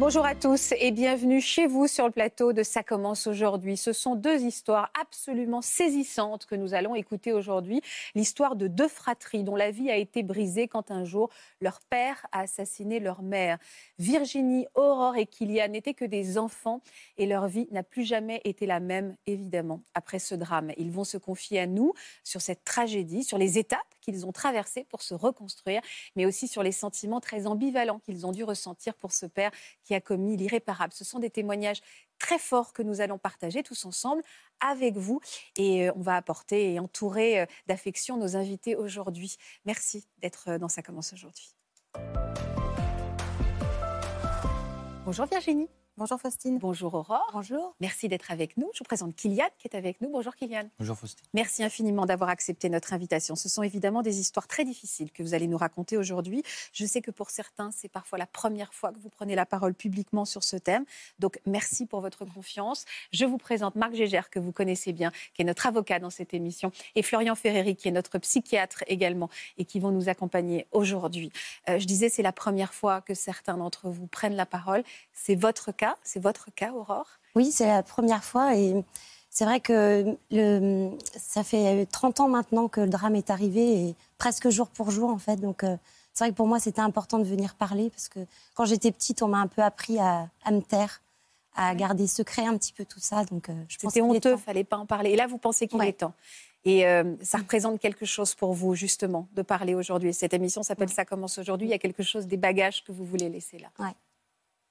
Bonjour à tous et bienvenue chez vous sur le plateau de Ça commence aujourd'hui. Ce sont deux histoires absolument saisissantes que nous allons écouter aujourd'hui. L'histoire de deux fratries dont la vie a été brisée quand un jour leur père a assassiné leur mère. Virginie, Aurore et Kylian n'étaient que des enfants et leur vie n'a plus jamais été la même, évidemment, après ce drame. Ils vont se confier à nous sur cette tragédie, sur les étapes qu'ils ont traversées pour se reconstruire, mais aussi sur les sentiments très ambivalents qu'ils ont dû ressentir pour ce père qui a commis l'irréparable. Ce sont des témoignages très forts que nous allons partager tous ensemble avec vous. Et euh, on va apporter et entourer euh, d'affection nos invités aujourd'hui. Merci d'être euh, dans Ça commence aujourd'hui. Bonjour Virginie. Bonjour Faustine. Bonjour Aurore. Bonjour. Merci d'être avec nous. Je vous présente Kylian qui est avec nous. Bonjour Kylian. Bonjour Faustine. Merci infiniment d'avoir accepté notre invitation. Ce sont évidemment des histoires très difficiles que vous allez nous raconter aujourd'hui. Je sais que pour certains, c'est parfois la première fois que vous prenez la parole publiquement sur ce thème. Donc merci pour votre confiance. Je vous présente Marc Gégère, que vous connaissez bien, qui est notre avocat dans cette émission, et Florian Ferreri, qui est notre psychiatre également, et qui vont nous accompagner aujourd'hui. Euh, je disais, c'est la première fois que certains d'entre vous prennent la parole. C'est votre cas, c'est votre cas, Aurore? Oui, c'est la première fois et c'est vrai que le, ça fait 30 ans maintenant que le drame est arrivé et presque jour pour jour en fait. Donc euh, c'est vrai que pour moi c'était important de venir parler parce que quand j'étais petite on m'a un peu appris à, à me taire, à garder secret un petit peu tout ça. Donc euh, je pense honteux, temps. fallait pas en parler. Et là, vous pensez qu'il Ouais. est temps. Et euh, ça représente quelque chose pour vous, justement, de parler aujourd'hui. Cette émission s'appelle Ouais. Ça commence aujourd'hui. Il y a quelque chose des bagages que vous voulez laisser là. Ouais.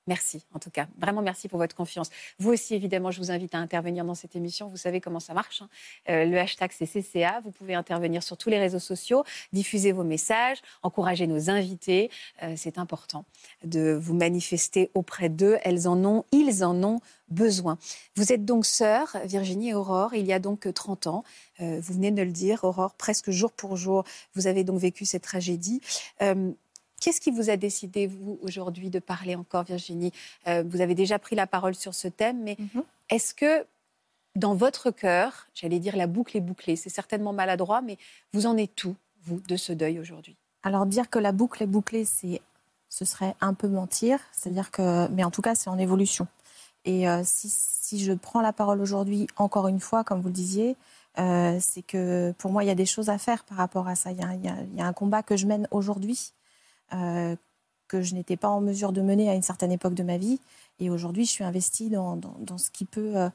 Merci, en tout cas. Vraiment merci pour votre confiance. Vous aussi, évidemment, je vous invite à intervenir dans cette émission. Vous savez comment ça marche. hein. Euh, le hashtag, c'est CCA. Vous pouvez intervenir sur tous les réseaux sociaux, diffuser vos messages, encourager nos invités. Euh, c'est important de vous manifester auprès d'eux. Elles en ont, ils en ont besoin. Vous êtes donc sœurs, Virginie et Aurore, il y a donc 30 ans. Euh, vous venez de le dire, Aurore, presque jour pour jour, vous avez donc vécu cette tragédie. Qu'est-ce qui vous a décidé, vous, aujourd'hui, de parler encore, Virginie? Euh, Vous avez déjà pris la parole sur ce thème, mais Mhm. est-ce que dans votre cœur, j'allais dire la boucle est bouclée, c'est certainement maladroit, mais vous en êtes où, vous, de ce deuil aujourd'hui? Alors dire que la boucle est bouclée, c'est, ce serait un peu mentir. C'est-à-dire que, mais en tout cas, c'est en évolution. Et euh, si, si je prends la parole aujourd'hui, encore une fois, comme vous le disiez, euh, c'est que pour moi, il y a des choses à faire par rapport à ça. Il y a, il y a- il y a un combat que je mène aujourd'hui, euh, que je n'étais pas en mesure de mener à une certaine époque de ma vie. Et aujourd'hui, je suis investie dans, dans- dans ce qui peut euh,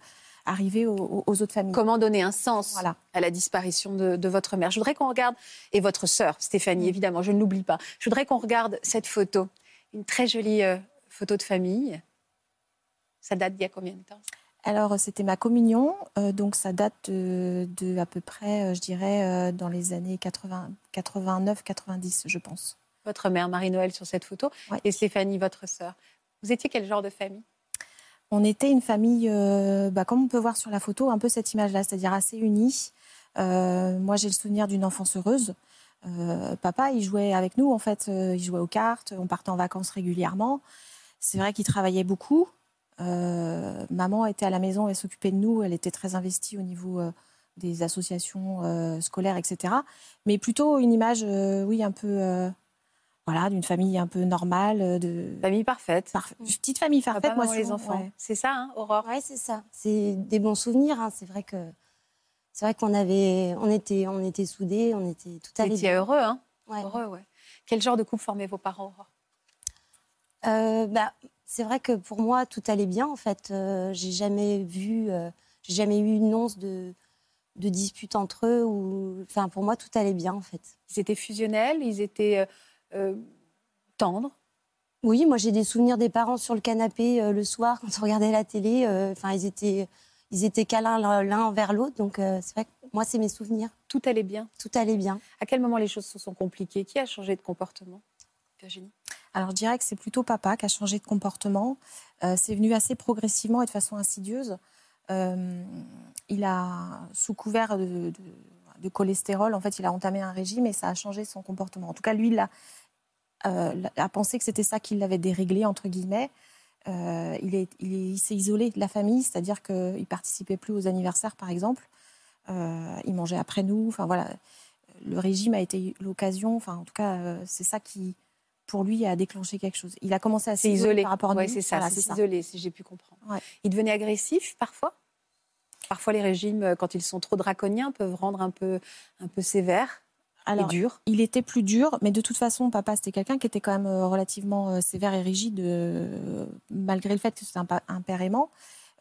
arriver aux, aux autres familles. Comment donner un sens Voilà. à la disparition de, de votre mère? Je voudrais qu'on regarde, et votre sœur, Stéphanie, Mm. évidemment, je ne l'oublie pas. Je voudrais qu'on regarde cette photo, une très jolie euh, photo de famille. Ça date d'il y a combien de temps? Alors, c'était ma communion, euh, donc ça date de, de à peu près, je dirais, dans les années 80, 89, 90, je pense. Votre mère, Marie-Noël, sur cette photo, Ouais. et Stéphanie, votre sœur. Vous étiez quel genre de famille? On était une famille, euh, bah, comme on peut voir sur la photo, un peu cette image-là, c'est-à-dire assez unie. Euh, moi, j'ai le souvenir d'une enfance heureuse. Euh, papa, il jouait avec nous, en fait, il jouait aux cartes, on partait en vacances régulièrement. C'est vrai qu'il travaillait beaucoup. Maman était à la maison, elle s'occupait de nous, elle était très investie au niveau des associations scolaires, etc. Mais plutôt une image, oui, un peu, voilà, d'une famille un peu normale, euh, de Famille parfaite. Parfait. Petite famille parfaite, Papa, moi, maman, les enfants. ouais. C'est ça, hein, Aurore? Ouais, c'est ça. C'est des bons souvenirs. hein. C'est vrai que c'est vrai qu'on avait, on était, on était soudés, on était tout Vous étiez bien. heureux, hein? Ouais. Heureux, ouais. Quel genre de couple formaient vos parents, Aurore? Euh, bah, c'est vrai que pour moi, tout allait bien. En fait, Euh, j'ai jamais vu, euh, j'ai jamais eu une once de, de dispute entre eux. Ou, enfin, pour moi, tout allait bien, en fait. Ils étaient fusionnels, ils étaient euh, tendres. Oui, moi, j'ai des souvenirs des parents sur le canapé euh, le soir quand on regardait la télé. Euh, Enfin, ils étaient, ils étaient câlins l'un envers l'autre. Donc, euh, c'est vrai que moi, c'est mes souvenirs. Tout allait bien. Tout allait bien. À quel moment les choses se sont compliquées? Qui a changé de comportement? Virginie? Alors, je dirais que c'est plutôt papa qui a changé de comportement. Euh, c'est venu assez progressivement et de façon insidieuse. il a, sous couvert de, de, cholestérol, en fait, il a entamé un régime et ça a changé son comportement. En tout cas, lui, il a, a pensé que c'était ça qui l'avait déréglé, entre guillemets. il, est, il, s'est isolé de la famille, c'est-à-dire qu'il participait plus aux anniversaires, par exemple. il mangeait après nous. Enfin voilà, le régime a été l'occasion. Enfin, en tout cas, c'est ça qui, pour lui, a déclenché quelque chose. Il a commencé à s'isoler par rapport à nous. c'est ça, s'isoler, si j'ai pu comprendre. Il devenait agressif parfois Parfois, les régimes, euh, quand ils sont trop draconiens, peuvent rendre un peu, un peu sévère. Alors, et dur. il était plus dur, mais de toute façon, papa, c'était quelqu'un qui était quand même euh, relativement euh, sévère et rigide, malgré le fait que c'était un, un, père aimant.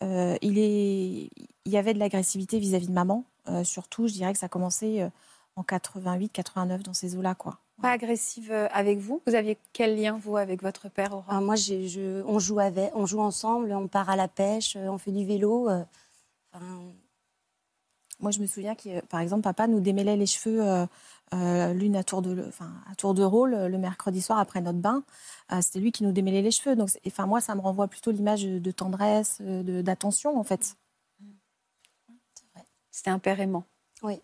il, est, il y avait de l'agressivité vis-à-vis de maman. surtout, je dirais que ça commençait en 88, 89 dans ces eaux-là, quoi. Pas agressive avec vous? Vous aviez quel lien, vous, avec votre père, Aura ah, Moi, je, on, joue avec, on joue ensemble, on part à la pêche, on fait du vélo. Moi, je me souviens que, par exemple, papa nous démêlait les cheveux euh, euh, l'une à tour de, enfin, à tour de rôle le mercredi soir après notre bain. Euh, c'était lui qui nous démêlait les cheveux. Donc, enfin, moi, ça me renvoie plutôt l'image de tendresse, d'attention, en fait. C'était un père aimant. Oui.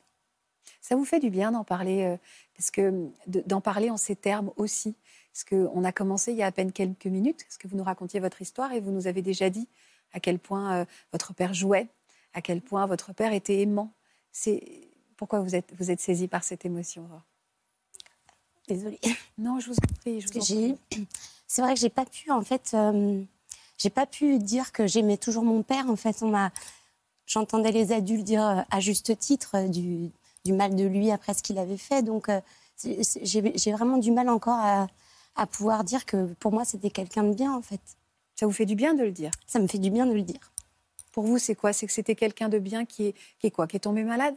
Ça vous fait du bien d'en parler, parce que d'en parler en ces termes aussi? Parce qu'on a commencé il y a à peine quelques minutes, parce que vous nous racontiez votre histoire et vous nous avez déjà dit à quel point votre père jouait à quel point votre père était aimant. C'est pourquoi vous êtes vous êtes saisi par cette émotion. Désolée. Non, je vous en prie. C'est vrai que j'ai pas pu en fait, euh, j'ai pas pu dire que j'aimais toujours mon père. En fait, on m'a, j'entendais les adultes dire euh, à juste titre euh, du, du mal de lui après ce qu'il avait fait. Donc j'ai vraiment du mal encore à, à pouvoir dire que pour moi c'était quelqu'un de bien en fait. Ça vous fait du bien de le dire? Ça me fait du bien de le dire. Pour vous, c'est quoi? C'est que c'était quelqu'un de bien qui est, qui est quoi? Qui est tombé malade?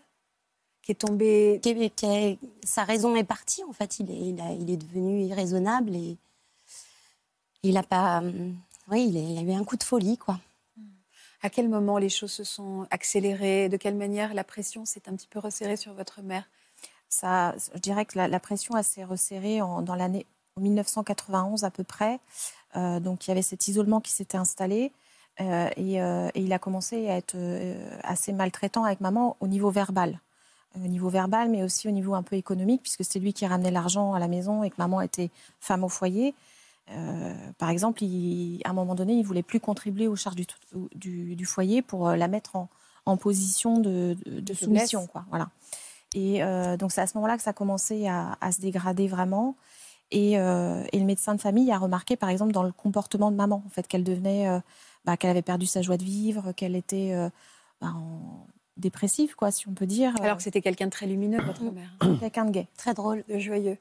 Qui est tombé. Qui sa raison est partie, en fait. Il est, il, a, il est devenu irraisonnable et il a pas. Oui, il, il a eu un coup de folie, quoi. À quel moment les choses se sont accélérées? De quelle manière la pression s'est un petit peu resserrée sur votre mère? Ça, Je dirais que la, pression s'est resserrée en, dans l'année 1991 à peu près. Euh, donc il y avait cet isolement qui s'était installé. Euh, euh, et, il a commencé à être euh, assez maltraitant avec maman au niveau verbal. Au niveau verbal, mais aussi au niveau un peu économique, puisque c'est lui qui ramenait l'argent à la maison et que maman était femme au foyer. par exemple, à un moment donné, il voulait plus contribuer aux charges du, du, foyer pour la mettre en, position de, soumission. Quoi, voilà. Et donc, c'est à ce moment-là que ça a commencé à, se dégrader vraiment. Et, et, le médecin de famille a remarqué, par exemple, dans le comportement de maman, en fait, qu'elle devenait bah, qu'elle avait perdu sa joie de vivre, qu'elle était euh, bah, dépressive, quoi, si on peut dire. Alors que c'était quelqu'un de très lumineux, votre mère. quelqu'un de gay. Très drôle. De joyeux.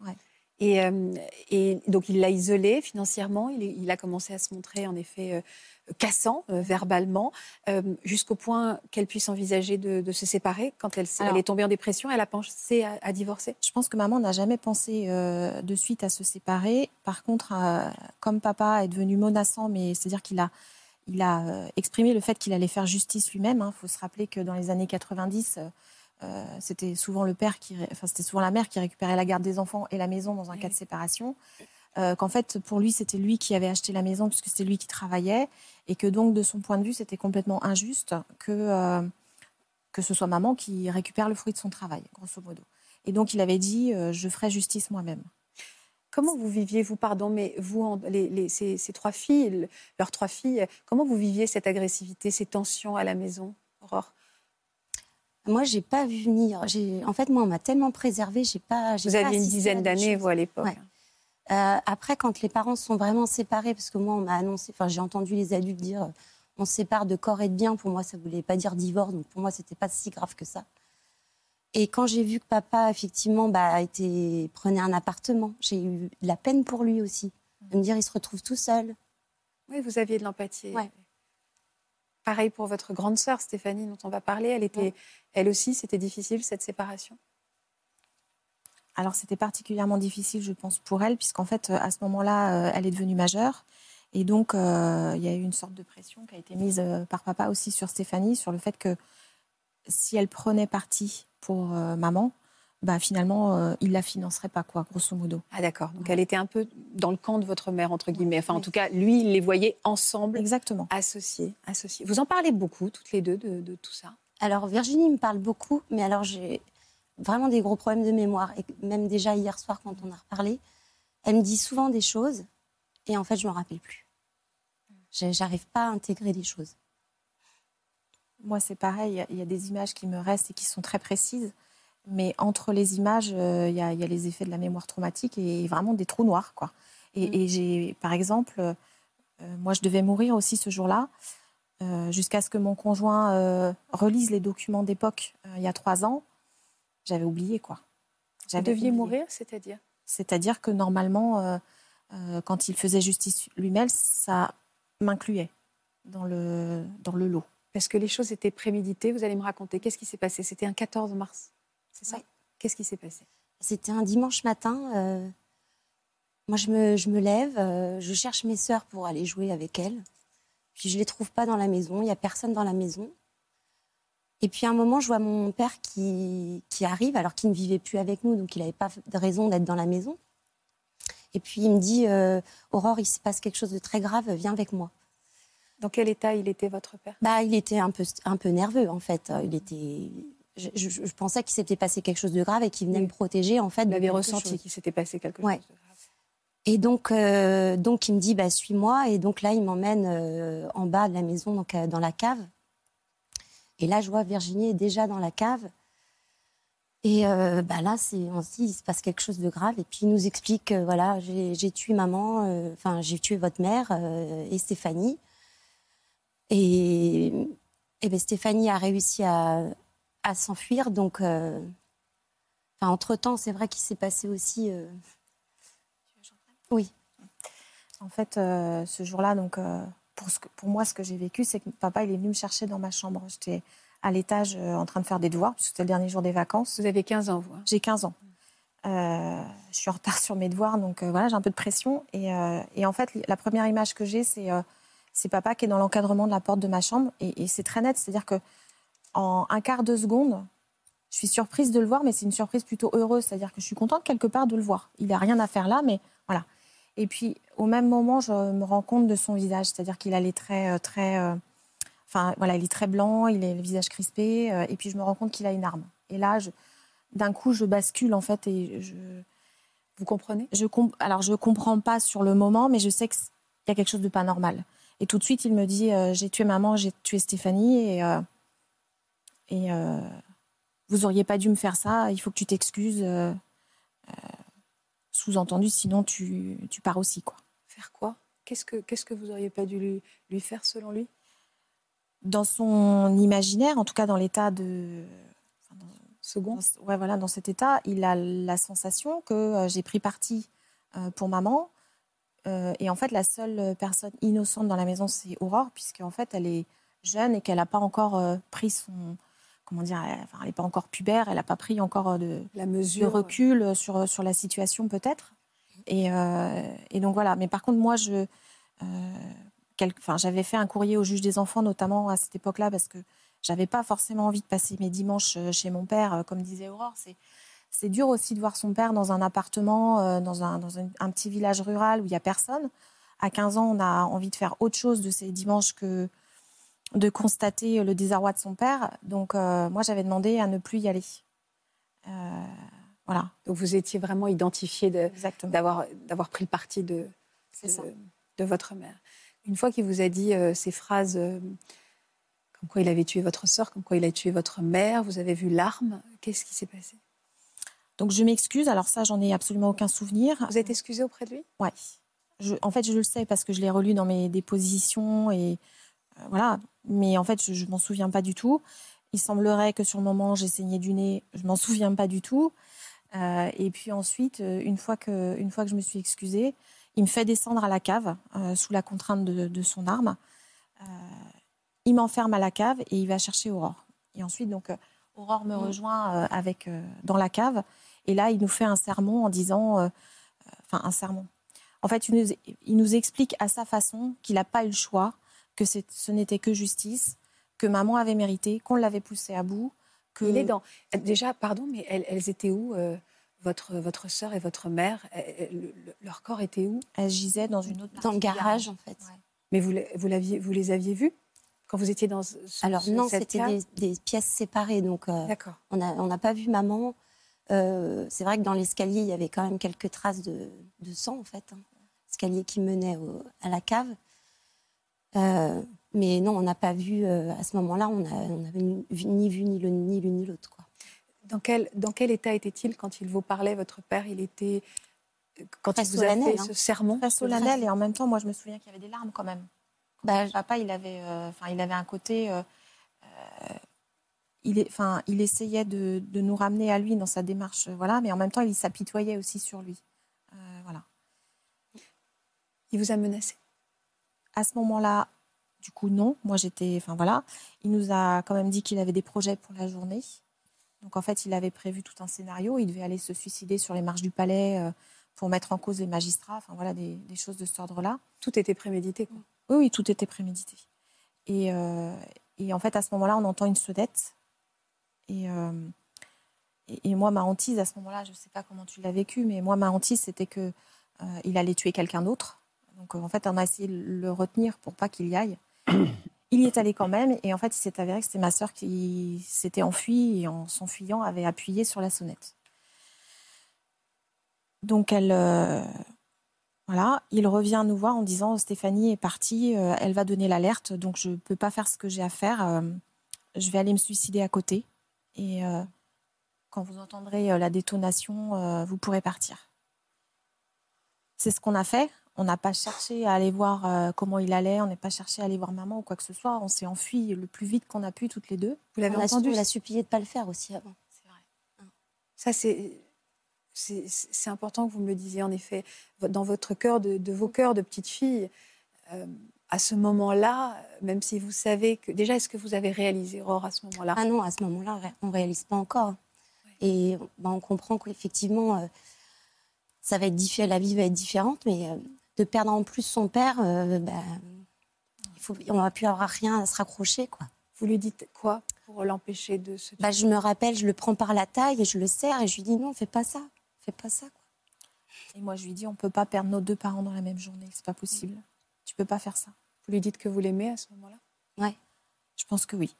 Ouais. Et, euh, et, donc il l'a isolé financièrement, il, il, a commencé à se montrer en effet euh, cassant euh, verbalement, euh, jusqu'au point qu'elle puisse envisager de, se séparer. Quand elle, elle, est tombée en dépression, elle a pensé à, divorcer Je pense que maman n'a jamais pensé euh, de suite à se séparer. Par contre, comme papa est devenu menaçant, mais c'est-à-dire qu'il a, il a exprimé le fait qu'il allait faire justice lui-même. Il hein. faut se rappeler que dans les années 90, c'était souvent le père qui, enfin c'était souvent la mère qui récupérait la garde des enfants et la maison dans un cas de séparation. Qu'en fait, pour lui, c'était lui qui avait acheté la maison puisque c'était lui qui travaillait et que donc de son point de vue, c'était complètement injuste que, euh, que ce soit maman qui récupère le fruit de son travail, grosso modo. Et donc il avait dit, euh, je ferai justice moi-même. Comment vous viviez, vous, pardon, mais vous, les, ces, trois filles, leurs trois filles, comment vous viviez cette agressivité, ces tensions à la maison, Aurore? Moi, j'ai pas vu venir. En fait, moi, on m'a tellement préservée, j'ai pas. Vous aviez une dizaine d'années, vous, à l'époque. Euh, après, quand les parents sont vraiment séparés, parce que moi, on m'a annoncé, enfin, j'ai entendu les adultes dire, euh, on se sépare de corps et de bien. Pour moi, ça voulait pas dire divorce, donc pour moi, c'était pas si grave que ça. Et quand j'ai vu que papa, effectivement, bah, prenait un appartement, j'ai eu de la peine pour lui aussi. De me dire, il se retrouve tout seul. Oui, vous aviez de l'empathie. Ouais. Pareil pour votre grande sœur, Stéphanie, dont on va parler. Elle, était, elle aussi, c'était difficile, cette séparation alors c'était particulièrement difficile, je pense, pour elle, puisqu'en fait, à ce moment-là, euh, elle est devenue majeure. Et donc, euh, il y a eu une sorte de pression qui a été mise euh, par papa aussi sur Stéphanie, sur le fait que si elle prenait parti pour maman, bah, finalement, euh, il la financerait pas, quoi, grosso modo. Ah d'accord. Donc elle était un peu dans le camp de votre mère, entre guillemets. Enfin, en tout cas, lui, il les voyait ensemble. Exactement. Associés. associés. Vous en parlez beaucoup, toutes les deux, de, tout ça? Alors, Virginie me parle beaucoup, mais alors j'ai vraiment des gros problèmes de mémoire. Et même déjà hier soir, quand on a reparlé, elle me dit souvent des choses, et en fait, je ne me rappelle plus. J'arrive pas à intégrer les choses. Moi, c'est pareil. Il y a des images qui me restent et qui sont très précises. Mais entre les images, euh, il y, a les effets de la mémoire traumatique et vraiment des trous noirs. Quoi. Et, mm. j'ai, par exemple, euh, moi, je devais mourir aussi ce jour-là, euh, jusqu'à ce que mon conjoint relise les documents d'époque il y a trois ans. J'avais oublié, quoi. Vous deviez mourir, c'est-à-dire? C'est-à-dire que normalement, quand il faisait justice lui-même, ça m'incluait dans le, dans le lot. Parce que les choses étaient préméditées. Vous allez me raconter. Qu'est-ce qui s'est passé? C'était un 14 mars c'est ça? Qu'est-ce qui s'est passé? C'était un dimanche matin. Euh, moi, je me, je me lève, euh, je cherche mes sœurs pour aller jouer avec elles. Puis je les trouve pas dans la maison, il n'y a personne dans la maison. Et puis à un moment, je vois mon père qui, qui arrive, alors qu'il ne vivait plus avec nous, donc il n'avait pas de raison d'être dans la maison. Et puis il me dit euh, Aurore, il se passe quelque chose de très grave, viens avec moi. Dans quel état il était, votre père? Bah, Il était un peu, un peu nerveux, en fait. Il était, je, pensais qu'il s'était passé quelque chose de grave et qu'il venait me protéger en fait. Vous avez ressenti qu'il s'était passé quelque chose de grave. Et donc, euh, donc il me dit bah, suis-moi et donc là il m'emmène euh, en bas de la maison donc euh, dans la cave. Et là je vois Virginie est déjà dans la cave. Et bah là c'est on se dit il se passe quelque chose de grave et puis il nous explique voilà j'ai tué maman enfin j'ai tué votre mère et Stéphanie. Et, et ben, Stéphanie a réussi à, à s'enfuir. Donc, euh, entre-temps, c'est vrai qu'il s'est passé aussi... Euh, oui. En fait, euh, ce jour-là, donc, pour, ce pour moi, ce que j'ai vécu, c'est que papa, il est venu me chercher dans ma chambre. J'étais à l'étage en train de faire des devoirs, puisque c'était le dernier jour des vacances. Vous avez 15 ans, vous hein J'ai 15 ans. je suis en retard sur mes devoirs, donc voilà, j'ai un peu de pression. Et, et, en fait, la première image que j'ai, c'est c'est papa qui est dans l'encadrement de la porte de ma chambre. Et, et c'est très net, c'est-à-dire que en un quart de seconde, je suis surprise de le voir, mais c'est une surprise plutôt heureuse. C'est-à-dire que je suis contente quelque part de le voir. Il n'a rien à faire là, mais. Et puis, au même moment, je me rends compte de son visage. C'est-à-dire qu'il a les traits euh, très. Euh, enfin, voilà, il est très blanc, il a le visage crispé. Euh, et puis, je me rends compte qu'il a une arme. Et là, d'un coup, je bascule, en fait, et je. Vous comprenez? Alors, je ne comprends pas sur le moment, mais je sais qu'il y a quelque chose de pas normal. Et tout de suite, il me dit J'ai tué maman, j'ai tué Stéphanie. Et et vous auriez pas dû me faire ça, il faut que tu t'excuses. Euh, euh, sous-entendu, sinon tu, tu, pars aussi. Quoi. Faire quoi? Qu'est-ce que Qu'est-ce que vous auriez pas dû lui, lui faire selon lui? Dans son imaginaire, en tout cas dans l'état de second. ouais, voilà, dans cet état, il a la sensation que j'ai pris parti pour maman. et en fait, la seule personne innocente dans la maison, c'est Aurore, puisqu'en fait, elle est jeune et qu'elle n'a pas encore pris son, comment dire, elle n'est pas encore pubère, elle n'a pas pris encore euh, de, la mesure. de recul sur, sur la situation peut-être. Et, euh, et, donc voilà. Mais par contre, moi, je, euh, enfin, j'avais fait un courrier au juge des enfants, notamment à cette époque-là, parce que j'avais pas forcément envie de passer mes dimanches chez mon père, comme disait Aurore. C'est, c'est dur aussi de voir son père dans un appartement, dans, un, dans un, petit village rural où il n'y a personne. À 15 ans, on a envie de faire autre chose de ces dimanches que, de constater le désarroi de son père. Donc, euh, moi, j'avais demandé à ne plus y aller. Euh, voilà. Donc, vous étiez vraiment identifié d'avoir pris le parti de, de, votre mère. Une fois qu'il vous a dit euh, ces phrases, comme quoi il avait tué votre sœur, comme quoi il a tué votre mère, vous avez vu l'arme, qu'est-ce qui s'est passé? Donc, je m'excuse. Alors, ça, j'en ai absolument aucun souvenir. Vous êtes excusé auprès de lui? Oui. En fait, je le sais parce que je l'ai relu dans mes dépositions et voilà. Mais en fait, je ne m'en souviens pas du tout. Il semblerait que sur le moment, j'ai saigné du nez. Je m'en souviens pas du tout. Euh, et puis ensuite, euh, une fois, que, une fois que je me suis excusée, il me fait descendre à la cave euh, sous la contrainte de, son arme. il m'enferme à la cave et il va chercher Aurore. Et ensuite, donc, Aurore me mmh. rejoint avec, dans la cave. Et là, il nous fait un sermon en disant, enfin un sermon. En fait, il nous, il nous explique à sa façon qu'il n'a pas eu le choix, que ce n'était que justice, que maman avait mérité, qu'on l'avait poussé à bout, que... Il est dans... Déjà, pardon, mais elles, étaient où votre, votre sœur et votre mère, leur corps était où? Elles gisaient dans une autre Dans le garage, en fait. Mais vous, vous, vous les aviez vues quand vous étiez dans ce, Alors non, c'était des, pièces séparées, donc on n'a on pas vu maman. c'est vrai que dans l'escalier, il y avait quand même quelques traces de, de sang, en fait. Hein. Escalier qui menait à la cave. Euh, mais non, on n'a pas vu, euh, à ce moment-là, on n'avait ni vu ni l'une ni l'autre. Dans quel, dans quel état était-il quand il vous parlait, votre père? Il était. Quand il vous a fait ce hein. sermon? Très solennel, et en même temps, moi, je me souviens qu'il y avait des larmes quand même. Bah, Papa, il avait, euh, enfin, il avait un côté. il, est, enfin, il essayait de, de, nous ramener à lui dans sa démarche, voilà, mais en même temps, il s'apitoyait aussi sur lui. voilà. Il vous a menacé? À ce moment-là, du coup, non. Moi, j'étais. Enfin, voilà. Il nous a quand même dit qu'il avait des projets pour la journée. Donc, en fait, il avait prévu tout un scénario. Il devait aller se suicider sur les marches du palais euh, pour mettre en cause les magistrats. Enfin, voilà, des, choses de cet ordre-là. Tout était prémédité, quoi. Oui, oui, tout était prémédité. Et, euh, et en fait, à ce moment-là, on entend une sonnette. Et, euh, et, moi, ma hantise, à ce moment-là, je ne sais pas comment tu l'as vécu, mais moi, ma hantise, c'était que il allait tuer quelqu'un d'autre. Donc en fait, on a essayé de le retenir pour pas qu'il y aille. Il y est allé quand même, et en fait, il s'est avéré que c'était ma sœur qui s'était enfuie et en s'enfuyant avait appuyé sur la sonnette. Donc elle, euh, voilà, il revient nous voir en disant Stéphanie est partie, euh, elle va donner l'alerte, donc je ne peux pas faire ce que j'ai à faire. Euh, je vais aller me suicider à côté, et quand vous entendrez la détonation, vous pourrez partir. C'est ce qu'on a fait. On n'a pas cherché à aller voir euh, comment il allait, on n'a pas cherché à aller voir maman ou quoi que ce soit. On s'est enfui le plus vite qu'on a pu toutes les deux. Vous l'avez entendu On a supplié de ne pas le faire aussi avant. C'est vrai. Hein. Ça, c'est. C'est important que vous me le disiez, en effet. Dans votre cœur, de, vos cœurs de petite fille, euh, à ce moment-là, même si vous savez que. Déjà, est-ce que vous avez réalisé, Aurore, à ce moment-là? Ah non, à ce moment-là, on ne réalise pas encore. Et ben, on comprend qu'effectivement, euh, ça va être différent, la vie va être différente, mais de perdre en plus son père, euh, ben, il faut, on n'a plus avoir rien à se raccrocher. Quoi. Vous lui dites quoi pour l'empêcher de se... Bah, je me rappelle, je le prends par la taille et je le serre et je lui dis non, fais pas ça, fais pas ça. Quoi. Et moi, je lui dis, on peut pas perdre nos deux parents dans la même journée, c'est pas possible. Tu peux pas faire ça. Vous lui dites que vous l'aimez à ce moment-là? Ouais. Je pense que oui.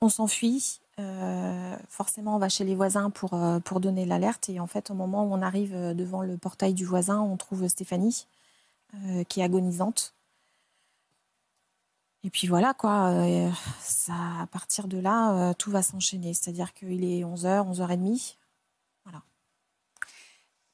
On s'enfuit. Euh, forcément, on va chez les voisins pour, euh, pour donner l'alerte. Et en fait, au moment où on arrive euh, devant le portail du voisin, on trouve Stéphanie, qui est agonisante. Et puis voilà, quoi. ça, à partir de là, tout va s'enchaîner. C'est-à-dire qu'il est 11h, 11h30. Voilà.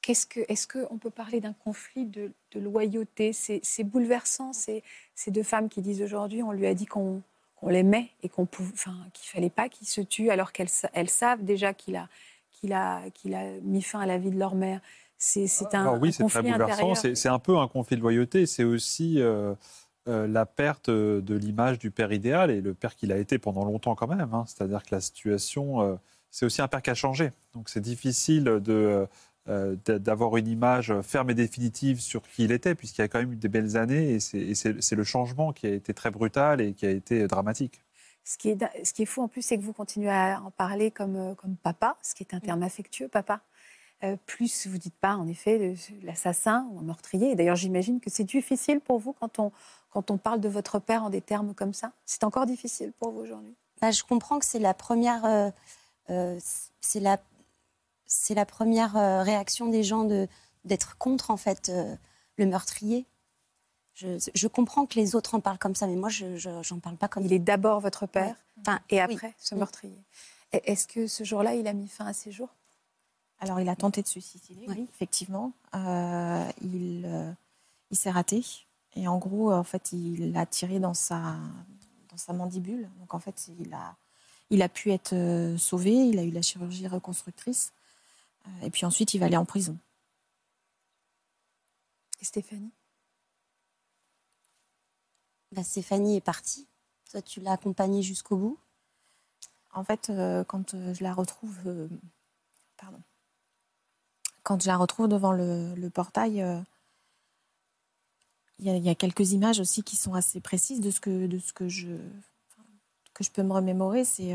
Est-ce qu'on peut parler d'un conflit de, loyauté? C'est, bouleversant, ces, ces deux femmes qui disent aujourd'hui, on lui a dit qu'on on l'aimait et qu'on enfin, qu'il fallait pas qu'ils se tuent alors qu'elles elles savent déjà qu'il a, qu'il a, qu'il a mis fin à la vie de leur mère. C'est, c'est un, oui, c'est très bouleversant. C'est, un peu un conflit de loyauté. C'est aussi euh, euh, la perte de l'image du père idéal et le père qu'il a été pendant longtemps quand même. Hein. C'est-à-dire que la situation, euh, c'est aussi un père qui a changé. Donc c'est difficile de euh, d'avoir une image ferme et définitive sur qui il était, puisqu'il y a quand même eu des belles années, et c'est le changement qui a été très brutal et qui a été dramatique. Ce qui est, ce qui est fou en plus, c'est que vous continuez à en parler comme, euh, comme papa, ce qui est un terme affectueux, papa. Euh, plus vous dites pas, en effet, l'assassin ou un meurtrier. D'ailleurs, j'imagine que c'est difficile pour vous quand on, quand on parle de votre père en des termes comme ça. C'est encore difficile pour vous aujourd'hui? Bah, Je comprends que c'est la première... c'est la c'est la première euh, réaction des gens d'être contre en fait euh, le meurtrier. Je, comprends que les autres en parlent comme ça, mais moi, je n'en parle pas comme Il est d'abord votre père, et après ce meurtrier. Est-ce que ce jour-là, il a mis fin à ses jours? Alors, il a tenté de se suicider, oui, effectivement. Euh, il il s'est raté. Et en gros, en fait, il l'a tiré dans sa, dans sa mandibule. Donc, en fait, il a, il a pu être sauvé. Il a eu la chirurgie reconstructrice. Et puis ensuite, il va aller en prison. Et Stéphanie? Bah, Stéphanie est partie. Toi, tu l'as accompagnée jusqu'au bout? En fait, euh, quand euh, je la retrouve. Euh, pardon. Quand je la retrouve devant le, portail, il y, a quelques images aussi qui sont assez précises de ce que, de ce que, je, que je peux me remémorer. C'est.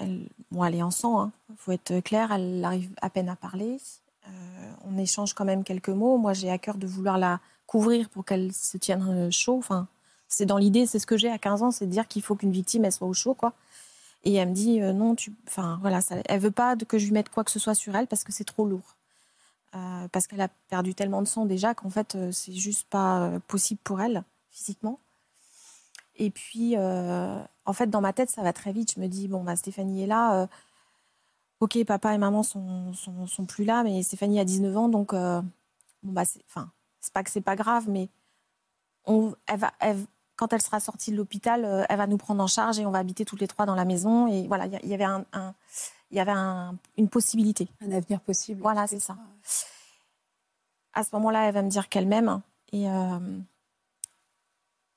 Euh, elle, bon, elle est en sang, il hein. faut être clair, elle arrive à peine à parler. Euh, on échange quand même quelques mots. Moi, j'ai à cœur de vouloir la couvrir pour qu'elle se tienne euh, chaud. Enfin, c'est dans l'idée, c'est ce que j'ai à 15 ans, c'est de dire qu'il faut qu'une victime, soit au chaud, quoi. Et elle me dit, non, tu... Enfin, voilà, elle veut pas que je lui mette quoi que ce soit sur elle parce que c'est trop lourd. Euh, parce qu'elle a perdu tellement de sang déjà qu'en fait, euh, c'est juste pas euh, possible pour elle physiquement. Et puis, en fait, dans ma tête, ça va très vite. Je me dis, bon, bah, Stéphanie est là. ok, papa et maman sont, sont, plus là, mais Stéphanie a 19 ans, donc, bon, bah, c'est, enfin, c'est pas que c'est pas grave, mais on, elle va, quand elle sera sortie de l'hôpital, elle va nous prendre en charge et on va habiter toutes les trois dans la maison. Et voilà, il y, avait un il y avait une possibilité. Un avenir possible. Voilà, c'est ça. À ce moment-là, elle va me dire qu'elle m'aime. Et, euh,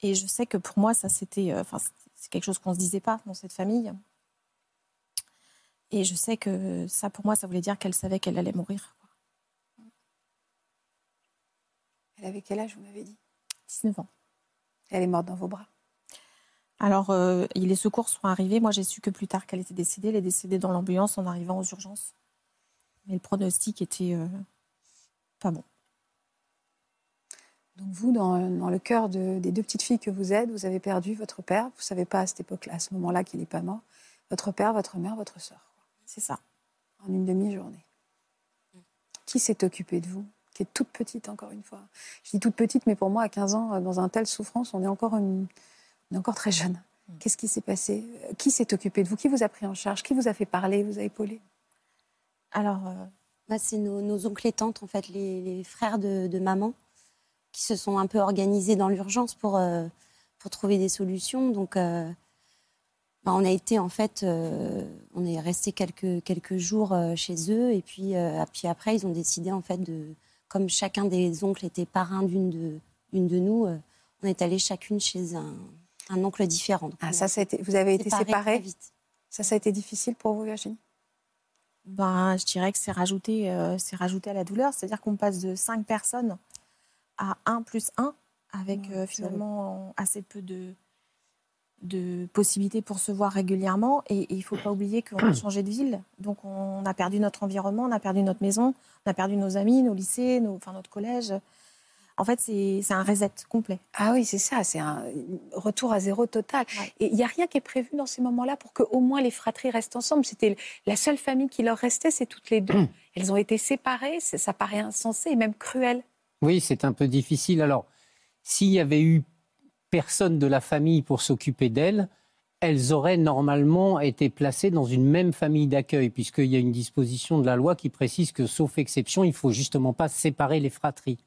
et je sais que pour moi, ça, c'était, euh, enfin, c'est quelque chose qu'on ne se disait pas dans cette famille. Et je sais que ça, pour moi, ça voulait dire qu'elle savait qu'elle allait mourir. Elle avait quel âge, vous m'avez dit? 19 ans. Elle est morte dans vos bras? Alors, euh, les secours sont arrivés. Moi, j'ai su que plus tard qu'elle était décédée. Elle est décédée dans l'ambulance en arrivant aux urgences. Mais le pronostic était euh, pas bon. Donc vous, dans, le cœur des deux petites filles que vous êtes, vous avez perdu votre père. Vous ne savez pas à cette époque-là, à ce moment-là, qu'il n'est pas mort. Votre père, votre mère, votre sœur. C'est ça. En une demi-journée. Qui s'est occupé de vous Qui est toute petite, encore une fois? Je dis toute petite, mais pour moi, à 15 ans, dans un tel souffrance, on est encore une, on est encore très jeune. Hmm. Qu'est-ce qui s'est passé? Qui s'est occupé de vous? Qui vous a pris en charge? Qui vous a fait parler? Vous a épaulé? Alors, euh, bah, c'est nos, oncles et tantes, en fait, les, frères de, maman, qui se sont un peu organisés dans l'urgence pour, euh, pour trouver des solutions. Donc, euh, bah, on a été, en fait, on est resté quelques, quelques jours chez eux. Et puis, puis après, ils ont décidé, en fait, de, comme chacun des oncles était parrain d'une de, de nous, on est allé chacune chez un, un oncle différent. ah, ça, ça a été, vous avez été séparés vite. Ça, ça a été difficile pour vous, Virginie? Ben, Je dirais que c'est rajouté, euh, c'est rajouté à la douleur. C'est-à-dire qu'on passe de 5 personnes à 1 plus 1, avec euh, finalement assez peu de, de possibilités pour se voir régulièrement. Et il ne faut pas oublier qu'on a changé de ville. Donc on a perdu notre environnement, on a perdu notre maison, on a perdu nos amis, nos lycées, nos, enfin, notre collège. En fait, c'est un reset complet. Ah oui, c'est ça, c'est un retour à zéro total. Et il n'y a rien qui est prévu dans ces moments-là pour que au moins les fratries restent ensemble. C'était la seule famille qui leur restait, c'est toutes les deux. Hum. Elles ont été séparées, ça paraît insensé et même cruel. Oui, c'est un peu difficile. Alors, s'il y avait eu personne de la famille pour s'occuper d'elles, elles auraient normalement été placées dans une même famille d'accueil, puisqu'il y a une disposition de la loi qui précise que, sauf exception, il ne faut justement pas séparer les fratries.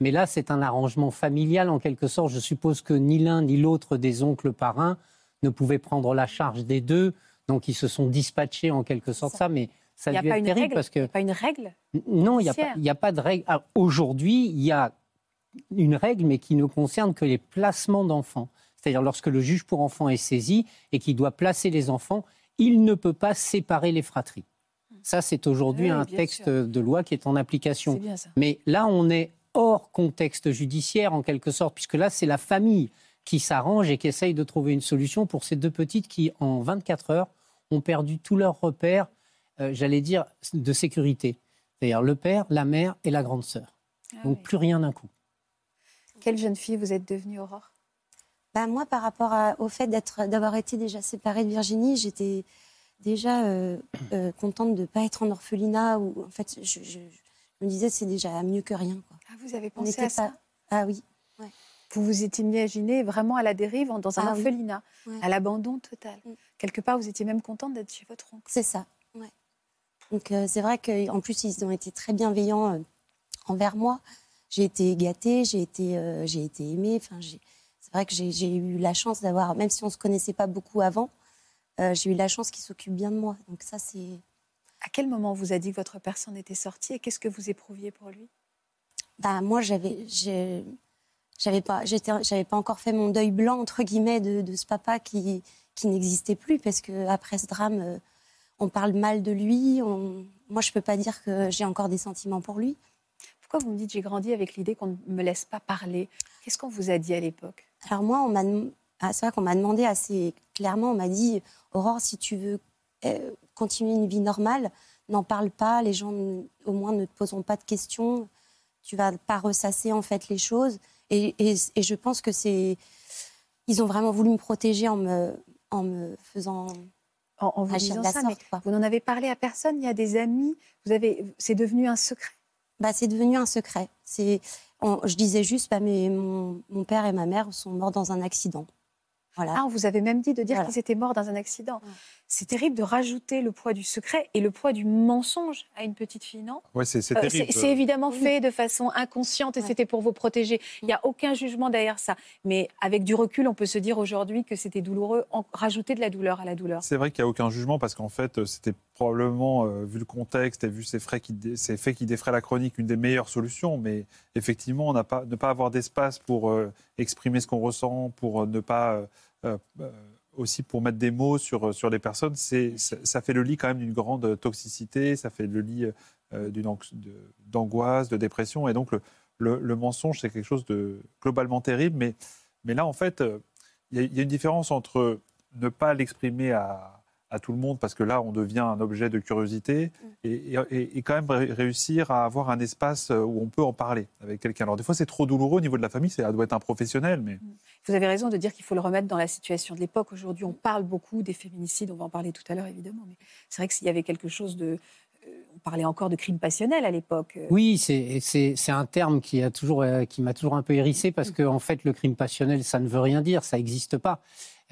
Mais là, c'est un arrangement familial en quelque sorte. Je suppose que ni l'un ni l'autre des oncles parrains ne pouvaient prendre la charge des deux. Donc, ils se sont dispatchés en quelque sorte ça. mais ça a, dû être terrible parce que. Il n'y a pas une règle Non, il n'y a, pas de règle. Aujourd'hui, il y a une règle, mais qui ne concerne que les placements d'enfants. C'est-à-dire lorsque le juge pour enfants est saisi et qu'il doit placer les enfants, il ne peut pas séparer les fratries. Ça, c'est aujourd'hui un texte de loi qui est en application. Mais là, on est hors contexte judiciaire en quelque sorte, puisque là, c'est la famille qui s'arrange et qui essaye de trouver une solution pour ces deux petites qui, en 24 heures, ont perdu tous leurs repères, j'allais dire, de sécurité. C'est-à-dire le père, la mère et la grande sœur. Ah Donc plus rien d'un coup. Quelle jeune fille vous êtes devenue, Aurore? Bah, Moi, par rapport au fait d'avoir été déjà séparée de Virginie, j'étais déjà euh, euh, contente de ne pas être en orphelinat. Ou, en fait, je, me disais c'est déjà mieux que rien. Ah, vous avez pensé à ça? Ah oui. Vous vous étiez imaginé vraiment à la dérive, dans un ah orphelinat, à l'abandon total. Mm. Quelque part, vous étiez même contente d'être chez votre oncle. C'est ça. Donc euh, c'est vrai qu'en plus, ils ont été très bienveillants euh, envers moi. J'ai été gâtée, j'ai été, euh, j'ai été aimée. Enfin, c'est vrai que j'ai eu la chance d'avoir, même si on ne se connaissait pas beaucoup avant, j'ai eu la chance qu'ils s'occupent bien de moi. Donc ça, c'est à quel moment on vous a dit que votre personne était sortie et qu'est-ce que vous éprouviez pour lui? Bah, Moi, j'avais, j'avais pas, j'avais pas encore fait mon deuil blanc entre guillemets de, ce papa qui, qui n'existait plus parce que après ce drame, on parle mal de lui. On... Moi, je peux pas dire que j'ai encore des sentiments pour lui. Pourquoi vous me dites j'ai grandi avec l'idée qu'on ne me laisse pas parler? Qu'est-ce qu'on vous a dit à l'époque? Alors moi, on m'a, ah, c'est vrai qu'on m'a demandé assez clairement, on m'a dit, Aurore, si tu veux euh, continuer une vie normale, n'en parle pas, les gens au moins ne te poseront pas de questions, tu vas pas ressasser en fait les choses. Et, je pense que c'est, ils ont vraiment voulu me protéger en me, en me faisant en, vous disant ça, mais vous n'en avez parlé à personne. Il y a des amis. Vous avez, c'est devenu un secret. Bah, c'est devenu un secret. C'est, je disais juste, bah, mais mon, mon, père et ma mère sont morts dans un accident. Ah, on vous avait même dit de dire qu'ils étaient morts dans un accident. C'est terrible de rajouter le poids du secret et le poids du mensonge à une petite fille, non? Oui, c'est euh, terrible. c'est évidemment fait de façon inconsciente et c'était pour vous protéger. Il n'y a aucun jugement derrière ça. Mais avec du recul, on peut se dire aujourd'hui que c'était douloureux, en, rajouter de la douleur à la douleur. C'est vrai qu'il n'y a aucun jugement parce qu'en fait, euh, c'était probablement, euh, vu le contexte et vu ces, frais qui, ces faits qui défraient la chronique, une des meilleures solutions. Mais effectivement, on pas, ne pas avoir d'espace pour exprimer ce qu'on ressent, pour ne pas aussi pour mettre des mots sur, sur les personnes, c'est, ça fait le lit quand même d'une grande toxicité, ça fait le lit euh, d'une d'angoisse, de dépression. Et donc, le, le, mensonge, c'est quelque chose de globalement terrible. Mais, mais là, en fait, il y, a une différence entre ne pas l'exprimer à, à tout le monde parce que là, on devient un objet de curiosité mm. et, et, quand même réussir à avoir un espace euh, où on peut en parler avec quelqu'un. Alors des fois, c'est trop douloureux au niveau de la famille, ça doit être un professionnel, mais... Mm. Vous avez raison de dire qu'il faut le remettre dans la situation de l'époque. Aujourd'hui, on parle beaucoup des féminicides, on va en parler tout à l'heure évidemment, mais c'est vrai que s'il y avait quelque chose de... Euh, on parlait encore de crime passionnel à l'époque. Euh. Oui, c'est un terme qui, a toujours, qui m'a toujours un peu hérissé parce mm. qu'en en fait, le crime passionnel, ça ne veut rien dire, ça n'existe pas.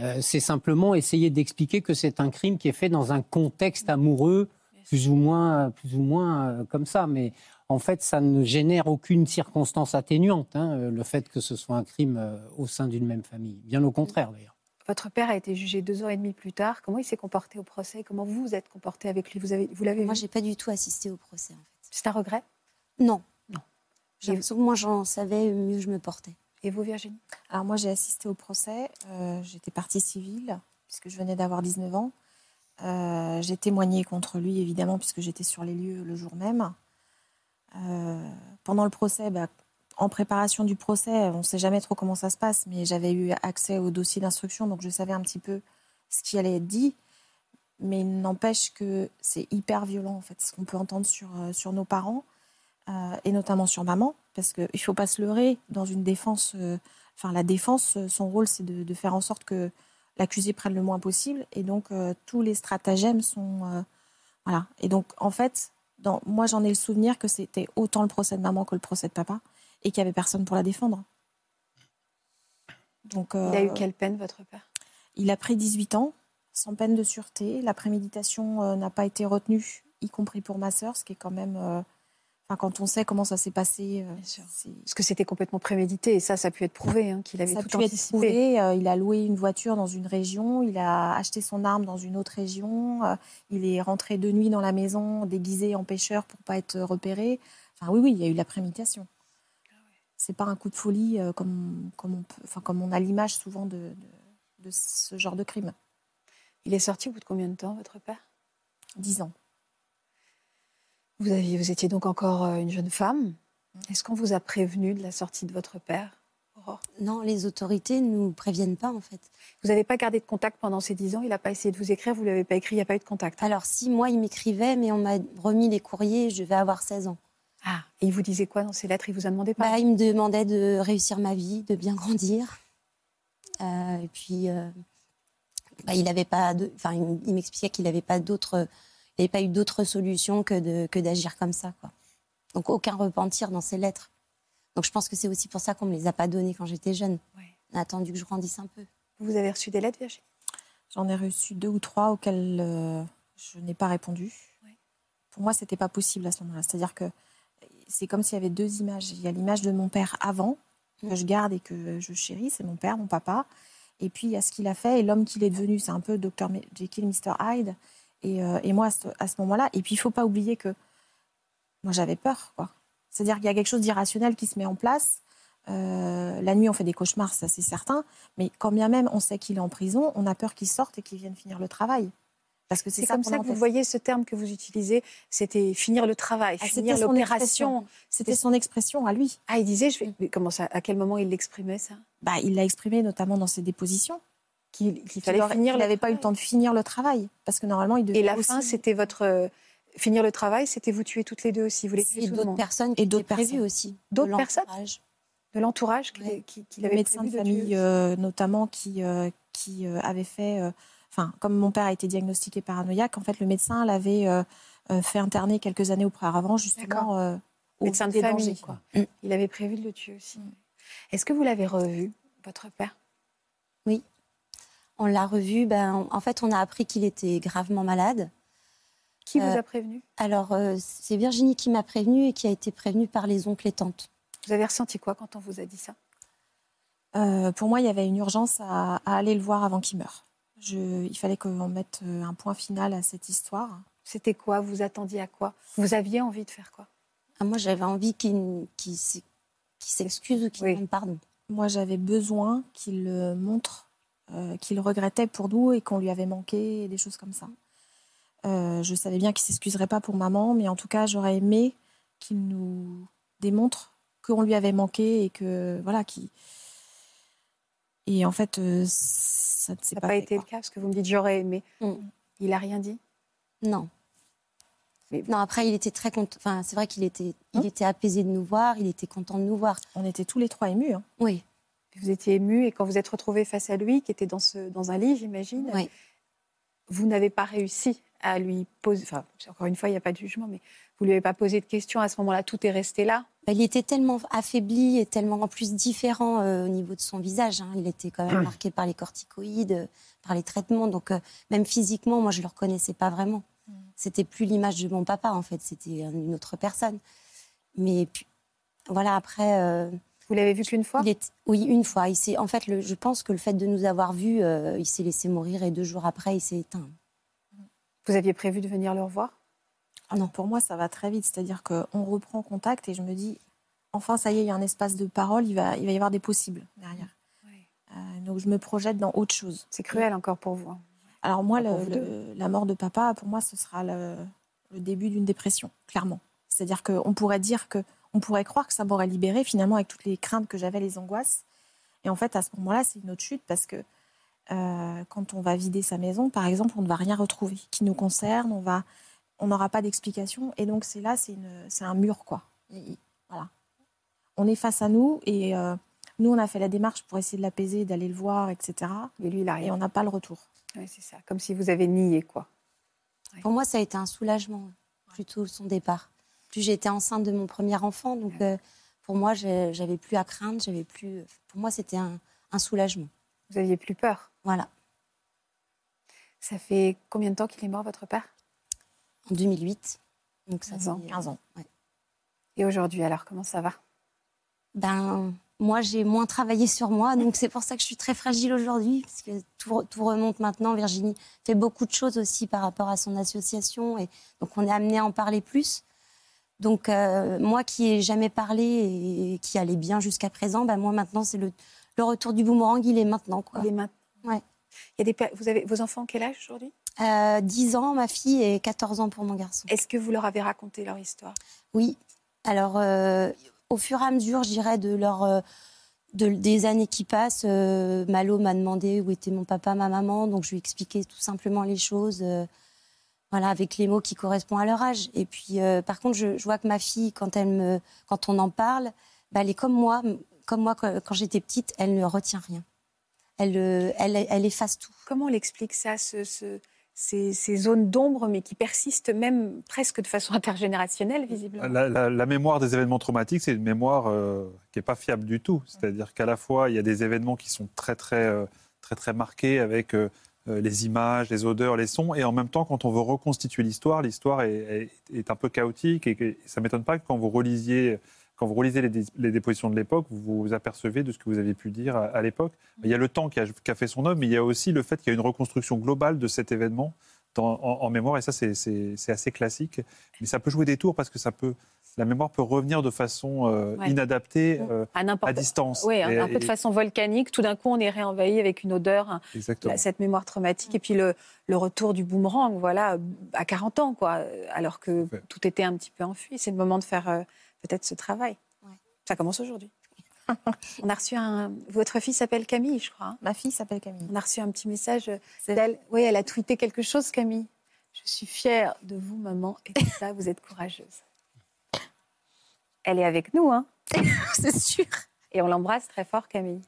Euh, c'est simplement essayer d'expliquer que c'est un crime qui est fait dans un contexte amoureux, plus ou moins, plus ou moins euh, comme ça. Mais en fait, ça ne génère aucune circonstance atténuante, hein, euh, le fait que ce soit un crime au sein d'une même famille. Bien au contraire, d'ailleurs. Votre père a été jugé deux ans et demi plus tard. Comment il s'est comporté au procès? Comment vous vous êtes comporté avec lui? Vous avez, vous l'avez Moi, j'ai pas du tout assisté au procès. En fait. C'est un regret? Non, non. Moi, j'en savais, mieux je me portais. Et vous, Virginie? Alors moi, j'ai assisté au procès. Euh, j'étais partie civile, puisque je venais d'avoir 19 ans. Euh, j'ai témoigné contre lui, évidemment, puisque j'étais sur les lieux le jour même. Euh, pendant le procès, bah, en préparation du procès, on ne sait jamais trop comment ça se passe, mais j'avais eu accès au dossier d'instruction, donc je savais un petit peu ce qui allait être dit. Mais il n'empêche que c'est hyper violent, en fait, ce qu'on peut entendre sur, sur nos parents. Et notamment sur maman, parce qu'il ne faut pas se leurrer dans une défense. Euh, enfin, la défense, euh, son rôle, c'est de, faire en sorte que l'accusé prenne le moins possible. Et donc, tous les stratagèmes sont. voilà. Et donc, en fait, dans, moi, j'en ai le souvenir que c'était autant le procès de maman que le procès de papa, et qu'il n'y avait personne pour la défendre. Donc, il a eu quelle peine, votre père? Il a pris 18 ans, sans peine de sûreté. La préméditation n'a pas été retenue, y compris pour ma sœur, ce qui est quand même quand on sait comment ça s'est passé. Euh, Parce que c'était complètement prémédité et ça, ça a pu être prouvé hein, qu'il avait ça tout a pu Être prouvé, euh, il a loué une voiture dans une région, il a acheté son arme dans une autre région, euh, il est rentré de nuit dans la maison déguisé en pêcheur pour pas être repéré. Enfin, oui, oui, il y a eu la préméditation. C'est pas un coup de folie comme, comme, on peut, enfin, comme on a l'image souvent de, de, de ce genre de crime. Il est sorti au bout de combien de temps, votre père? Dix ans. Vous, aviez, vous étiez donc encore euh, une jeune femme. Est-ce qu'on vous a prévenu de la sortie de votre père Non, les autorités ne nous préviennent pas en fait. Vous n'avez pas gardé de contact pendant ces dix ans? Il n'a pas essayé de vous écrire, vous ne l'avez pas écrit, il n'y a pas eu de contact? Alors si, moi, il m'écrivait, mais on m'a remis les courriers, je vais avoir 16 ans. Ah, et il vous disait quoi dans ces lettres? Il vous a demandé pas? Bah, Il me demandait de réussir ma vie, de bien grandir. Euh, et puis, euh, bah, il avait pas, enfin, il m'expliquait qu'il n'avait pas d'autres n'y avait pas eu d'autre solution que, que d'agir comme ça. Quoi. Donc aucun repentir dans ces lettres. Donc je pense que c'est aussi pour ça qu'on ne me les a pas données quand j'étais jeune. On a attendu que je grandisse un peu. Vous avez reçu des lettres, Virginie? J'en ai reçu deux ou trois auxquelles euh, je n'ai pas répondu. Pour moi, c'était pas possible à ce moment-là. C'est-à-dire que c'est comme s'il y avait deux images. Il y a l'image de mon père avant, que mm. je garde et que je chéris, c'est mon père, mon papa. Et puis il y a ce qu'il a fait et l'homme qu'il est devenu. C'est un peu Dr. Jekyll, Mr. Hyde. Euh, et, moi, à ce, moment-là, et puis il faut pas oublier que moi, j'avais peur. C'est-à-dire qu'il y a quelque chose d'irrationnel qui se met en place. Euh, la nuit, on fait des cauchemars, ça c'est certain. Mais quand bien même on sait qu'il est en prison, on a peur qu'il sorte et qu'il vienne finir le travail. Parce que c'est comme ça que vous voyez ce terme que vous utilisez, c'était finir le travail, Ah, finir l'opération. C'était son expression à lui. Ah, il disait, je vais... mais comment ça À quel moment il l'exprimait ça? Bah, il l'a exprimé notamment dans ses dépositions. Qu'il fallait finir le n'avait pas eu le temps de finir le travail. Parce que normalement, il devait Et la aussi- fin, c'était votre euh, finir le travail, c'était vous tuer toutes les deux aussi. Vous voulez tuer d'autres personnes qui Et d'autres étaient prévues personnes. aussi. D'autres de personnes l'entourage. de l'entourage qu'il Ouais. qui, qu'il le avait médecin de famille, euh, notamment, qui, euh, qui euh, avait fait. euh, Enfin, comme mon père a été diagnostiqué paranoïaque, en fait, le médecin l'avait fait interner quelques années auparavant, justement. euh, au médecin de famille. dangers, Quoi. Mm. Il avait prévu de le tuer aussi. Mm. Est-ce que vous l'avez revu, votre père? On l'a revu. Ben, en fait, on a appris qu'il était gravement malade. Qui vous Euh, a prévenu? Alors, euh, c'est Virginie qui m'a prévenue et qui a été prévenue par les oncles et tantes. Vous avez ressenti quoi quand on vous a dit ça? Euh, pour moi, il y avait une urgence à, à aller le voir avant qu'il meure. Je, il fallait qu'on mette un point final à cette histoire. C'était quoi? Vous attendiez à quoi? Vous aviez envie de faire quoi? Ah, moi, j'avais envie qu'il qu'il s'ex- qu'il s'excuse ou qu'il Oui. demande pardon. Moi, j'avais besoin qu'il montre euh, qu'il regrettait pour nous et qu'on lui avait manqué, et des choses comme ça. Euh, je savais bien qu'il s'excuserait pas pour maman, mais en tout cas, j'aurais aimé qu'il nous démontre qu'on lui avait manqué et que voilà, qu'il et en fait, euh, ça ne s'est Ça n'a pas, pas, fait, été quoi. le cas parce que vous me dites j'aurais aimé. Mm. Il a rien dit? Non. Mais- Non, après, il était très content. Enfin, c'est vrai qu'il était, Hein il était apaisé de nous voir, il était content de nous voir. On était tous les trois émus. hein. Oui, Vous étiez ému et quand vous êtes retrouvé face à lui, qui était dans, ce, dans un lit, j'imagine, oui. vous n'avez pas réussi à lui poser. Enfin, encore une fois, il n'y a pas de jugement, mais vous lui avez pas posé de questions à ce moment-là. Tout est resté là. Bah, il était tellement affaibli et tellement en plus différent euh, au niveau de son visage. hein. Il était quand même marqué par les corticoïdes, euh, par les traitements. Donc, euh, même physiquement, moi, je ne le reconnaissais pas vraiment. Mm. C'était plus l'image de mon papa, en fait. C'était une autre personne. Mais puis, voilà, après. Vous l'avez vu qu'une fois il est- oui, une fois. Il s'est- en fait, le- je pense que le fait de nous avoir vus, euh, il s'est laissé mourir et deux jours après, il s'est éteint. Vous aviez prévu de venir le revoir? Ah non, pour moi, ça va très vite. C'est-à-dire qu'on reprend contact et je me dis, enfin, ça y est, il y a un espace de parole, il va, il va y avoir des possibles derrière. Euh, donc, je me projette dans autre chose. C'est cruel encore pour vous. hein. Alors, moi, le- le- la mort de papa, pour moi, ce sera le, le début d'une dépression, clairement. C'est-à-dire qu'on pourrait dire que, on pourrait croire que ça m'aurait libéré, finalement, avec toutes les craintes que j'avais, les angoisses. Et en fait, à ce moment-là, c'est une autre chute parce que euh, quand on va vider sa maison, par exemple, on ne va rien retrouver qui nous concerne, on va, on n'aura pas d'explication. Et donc, c'est là, c'est une- c'est un mur, quoi. Et- voilà. On est face à nous et euh, nous, on a fait la démarche pour essayer de l'apaiser, d'aller le voir, etc. Et lui, il a Et on n'a pas le retour. Ouais, c'est ça. Comme si vous avez nié, quoi. Pour moi, ça a été un soulagement, plutôt son départ. Plus j'étais enceinte de mon premier enfant, donc euh, pour moi, j'avais plus à craindre, j'avais plus. Pour moi, c'était un, un soulagement. Vous aviez plus peur. Voilà. Ça fait combien de temps qu'il est mort, votre père? En 2008. Donc ça 15 ans. fait, euh, 15 ans. ouais. Et aujourd'hui, alors, comment ça va? Ben, moi, j'ai moins travaillé sur moi, donc c'est pour ça que je suis très fragile aujourd'hui, parce que tout, tout remonte maintenant. Virginie fait beaucoup de choses aussi par rapport à son association, et donc on est amené à en parler plus. Donc euh, moi qui ai jamais parlé et qui allait bien jusqu'à présent, ben moi maintenant c'est le, le retour du boomerang, il est maintenant quoi. Il est maintenant. Ouais. Il y a des vous avez vos enfants quel âge aujourd'hui? Euh, 10 ans ma fille et 14 ans pour mon garçon. Est-ce que vous leur avez raconté leur histoire? Oui. Alors, euh, au fur et à mesure, je dirais, de leur, euh, de- des années qui passent, Malo m'a demandé où était mon papa, ma maman. Donc, je lui ai expliqué tout simplement les choses, voilà, avec les mots qui correspondent à leur âge. Et puis, euh, par contre, je, je vois que ma fille, quand, elle me, quand on en parle, bah, elle est comme moi. Comme moi, quand, j'étais petite, elle ne retient rien. Elle, euh, elle, elle efface tout. Comment on l'explique ça, ce- ce- ces, ces zones d'ombre, mais qui persistent même presque de façon intergénérationnelle, visiblement? La, la- la mémoire des événements traumatiques, c'est une mémoire euh, qui n'est pas fiable du tout. C'est-à-dire qu'à la fois, il y a des événements qui sont très, très, très, très marqués avec euh, les images, les odeurs, les sons, et en même temps, quand on veut reconstituer l'histoire, l'histoire est, est- est un peu chaotique, et, ça ne m'étonne pas que quand vous relisiez, quand vous relisez les, dé- les dépositions de l'époque, vous vous apercevez de ce que vous avez pu dire à, à l'époque. Il y a le temps qui a, qui a fait son œuvre, mais il y a aussi le fait qu'il y a une reconstruction globale de cet événement en, mémoire, et ça c'est assez classique, mais ça peut jouer des tours parce que ça peut, la mémoire peut revenir de façon euh, inadaptée mmh. euh, à, distance. Oui, un, peu de façon volcanique. Tout d'un coup, on est réenvahi avec une odeur, cette mémoire traumatique, et puis le, le, retour du boomerang, voilà, à 40 ans, quoi, alors que tout était un petit peu enfui. C'est le moment de faire euh, peut-être ce travail. Ça commence aujourd'hui. On a reçu un. Votre fille s'appelle Camille, je crois. Hein. Ma fille s'appelle Camille. On a reçu un petit message d'elle. Oui, elle a tweeté quelque chose, Camille. Je suis fière de vous, maman, et tout ça, vous êtes courageuse. Elle est avec nous, hein C'est sûr. Et on l'embrasse très fort, Camille.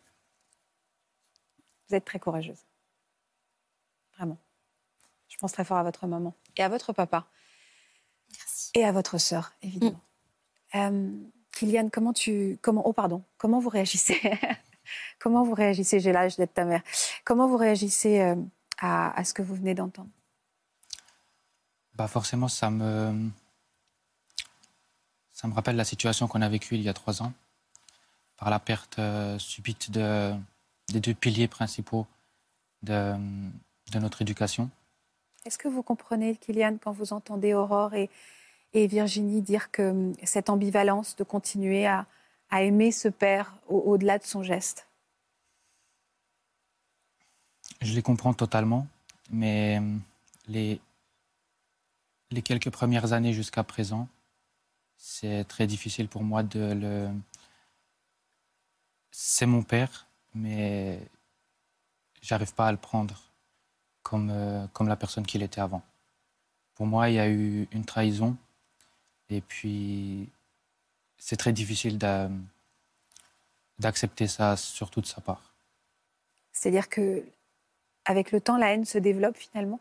Vous êtes très courageuse. Vraiment. Je pense très fort à votre maman et à votre papa. Merci. Et à votre sœur, évidemment. Mm. Euh, Kylian, comment tu. Comment... Oh, pardon. Comment vous réagissez? Comment vous réagissez? J'ai l'âge d'être ta mère. Comment vous réagissez euh, à, ce que vous venez d'entendre? Bah Forcément, ça me. Ça me rappelle la situation qu'on a vécue il y a trois ans, par la perte euh, subite de, des deux piliers principaux de, de notre éducation. Est-ce que vous comprenez, Kylian, quand vous entendez Aurore et, et Virginie dire que hum, cette ambivalence de continuer à, aimer ce père au-delà de son geste Je les comprends totalement, mais hum, les, les quelques premières années jusqu'à présent, c'est très difficile pour moi de le... C'est mon père, mais j'arrive pas à le prendre comme, euh, comme la personne qu'il était avant. Pour moi, il y a eu une trahison et puis, c'est très difficile d'accepter ça, surtout de sa part. C'est-à-dire que avec le temps, la haine se développe finalement?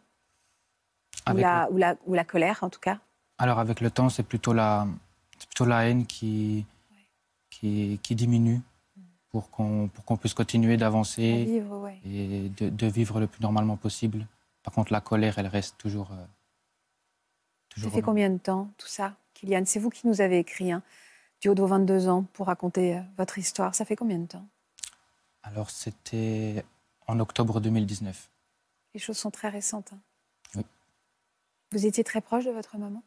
Ou la, ou, la, ou la, colère, en tout cas? Alors, avec le temps, c'est plutôt la, plutôt la haine qui, qui, qui, diminue pour qu'on puisse continuer d'avancer et de, de, vivre le plus normalement possible. Par contre, la colère, elle reste toujours. Euh, toujours ça fait combien de temps, tout ça Kylian? C'est vous qui nous avez écrit, hein, du haut de 22 ans, pour raconter euh, votre histoire. Ça fait combien de temps? Alors, c'était en octobre 2019. Les choses sont très récentes. Hein. Oui. Vous étiez très proche de votre maman?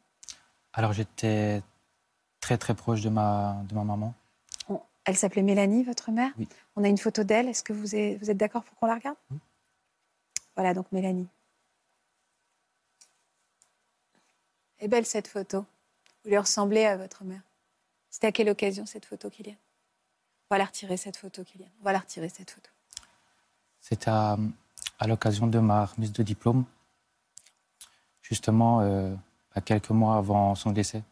Alors, j'étais très, très proche de ma, de ma maman. elle s'appelait Mélanie, votre mère? Oui. On a une photo d'elle. Est-ce que vous êtes, vous êtes d'accord pour qu'on la regarde? Oui. Voilà, donc Mélanie. Est belle cette photo. Vous lui ressemblez à votre mère. C'était à quelle occasion cette photo, Kylian? On va la retirer, cette photo, Kylian. On va la retirer, cette photo. C'était à, l'occasion de ma remise de diplôme, justement euh, à quelques mois avant son décès.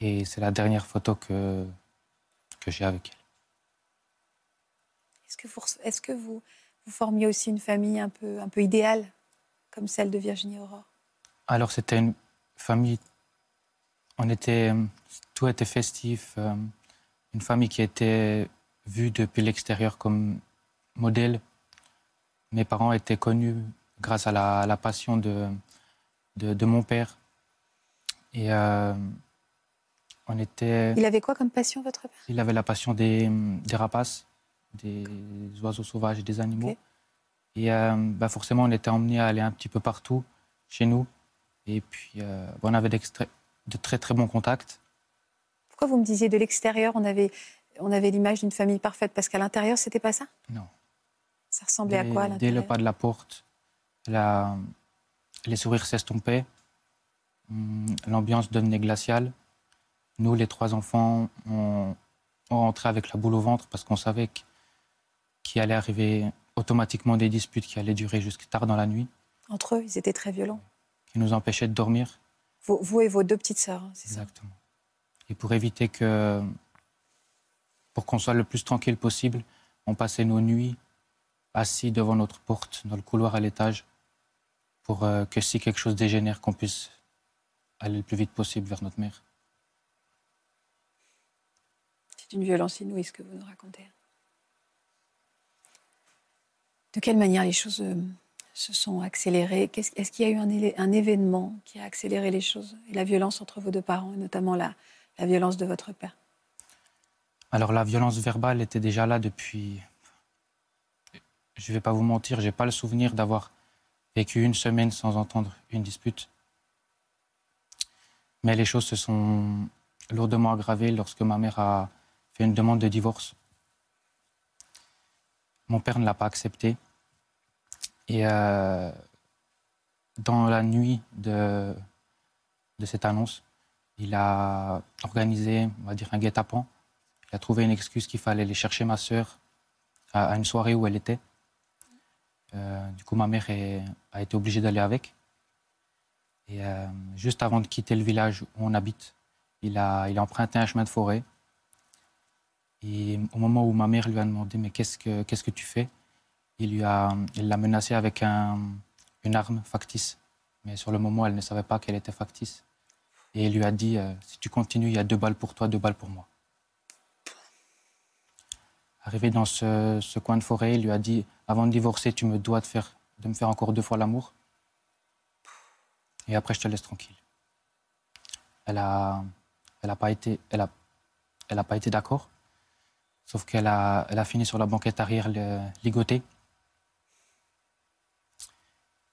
Et c'est la dernière photo que, que j'ai avec elle. Est-ce que, vous, est-ce que vous, vous formiez aussi une famille un peu, un peu idéale, comme celle de Virginie Aurore? Alors c'était une famille on était, tout était festif. Euh, une famille qui était vue depuis l'extérieur comme modèle. Mes parents étaient connus grâce à la, passion de, de, mon père. Et euh, on était. Il avait quoi comme passion, votre père? Il avait la passion des, des, rapaces, des oiseaux sauvages et des animaux. Et euh, bah forcément, on était emmenés à aller un petit peu partout chez nous. Et puis, on avait de très très bons contacts. Pourquoi vous me disiez de l'extérieur, on avait, on avait l'image d'une famille parfaite? Parce qu'à l'intérieur, c'était pas ça? Non. Ça ressemblait à quoi à Dès le pas de la porte, la, les sourires s'estompaient, hum, l'ambiance devenait glaciale. Nous, les trois enfants, on, on rentrait avec la boule au ventre parce qu'on savait qu'il allait arriver automatiquement des disputes qui allaient durer jusqu'à tard dans la nuit. Entre eux, ils étaient très violents. Qui nous empêchaient de dormir vous et vos deux petites sœurs, hein, c'est ça Exactement. Et pour éviter que, pour qu'on soit le plus tranquille possible, on passait nos nuits assis devant notre porte, dans le couloir à l'étage, pour euh, que si quelque chose dégénère, qu'on puisse aller le plus vite possible vers notre mère. C'est une violence inouïe ce que vous nous racontez. De quelle manière les choses euh, se sont accélérées? Est-ce qu'il y a eu un, événement qui a accéléré les choses et la violence entre vos deux parents, et notamment la, la violence de votre père? Alors la violence verbale était déjà là depuis. Je ne vais pas vous mentir, j'ai pas le souvenir d'avoir vécu une semaine sans entendre une dispute. Mais les choses se sont lourdement aggravées lorsque ma mère a fait une demande de divorce. Mon père ne l'a pas accepté. Et euh, dans la nuit de, cette annonce, il a organisé, on va dire, un guet-apens. Il a trouvé une excuse qu'il fallait aller chercher ma sœur à, une soirée où elle était. Euh, du coup, ma mère a été obligée d'aller avec. Et euh, juste avant de quitter le village où on habite, il a, emprunté un chemin de forêt. Et au moment où ma mère lui a demandé Mais qu'est-ce que, qu'est-ce que tu fais? Il lui a, il l'a menacé avec un, une arme factice. Mais sur le moment, elle ne savait pas qu'elle était factice. Et il lui a dit euh, Si tu continues, il y a deux balles pour toi, deux balles pour moi. Arrivé dans ce, coin de forêt, il lui a dit Avant de divorcer, tu me dois de, faire, de me faire encore deux fois l'amour. Et après, je te laisse tranquille. Elle n'a elle a pas été, elle a, elle a été d'accord. Sauf qu'elle a, elle a fini sur la banquette arrière ligotée.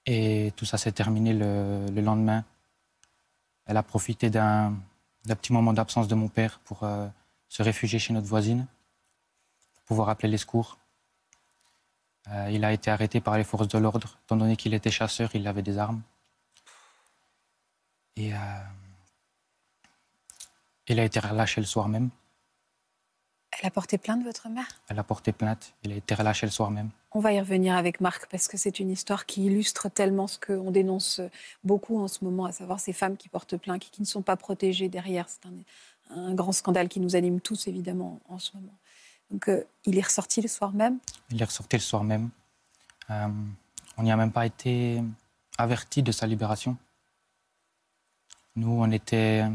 Et tout ça s'est terminé le, le, lendemain. Elle a profité d'un petit moment d'absence de mon père pour euh, se réfugier chez notre voisine pouvoir appeler les secours. Euh, il a été arrêté par les forces de l'ordre. Étant donné qu'il était chasseur, il avait des armes. Et euh, il a été relâché le soir même. Elle a porté plainte, votre mère? Elle a porté plainte. Il a été relâché le soir même. On va y revenir avec Marc parce que c'est une histoire qui illustre tellement ce qu'on dénonce beaucoup en ce moment, à savoir ces femmes qui portent plainte qui ne sont pas protégées derrière. C'est un, un, grand scandale qui nous anime tous, évidemment, en ce moment. Donc, euh, il est ressorti le soir même? Il est ressorti le soir même. Euh, on n'y a même pas été averti de sa libération. Nous, on était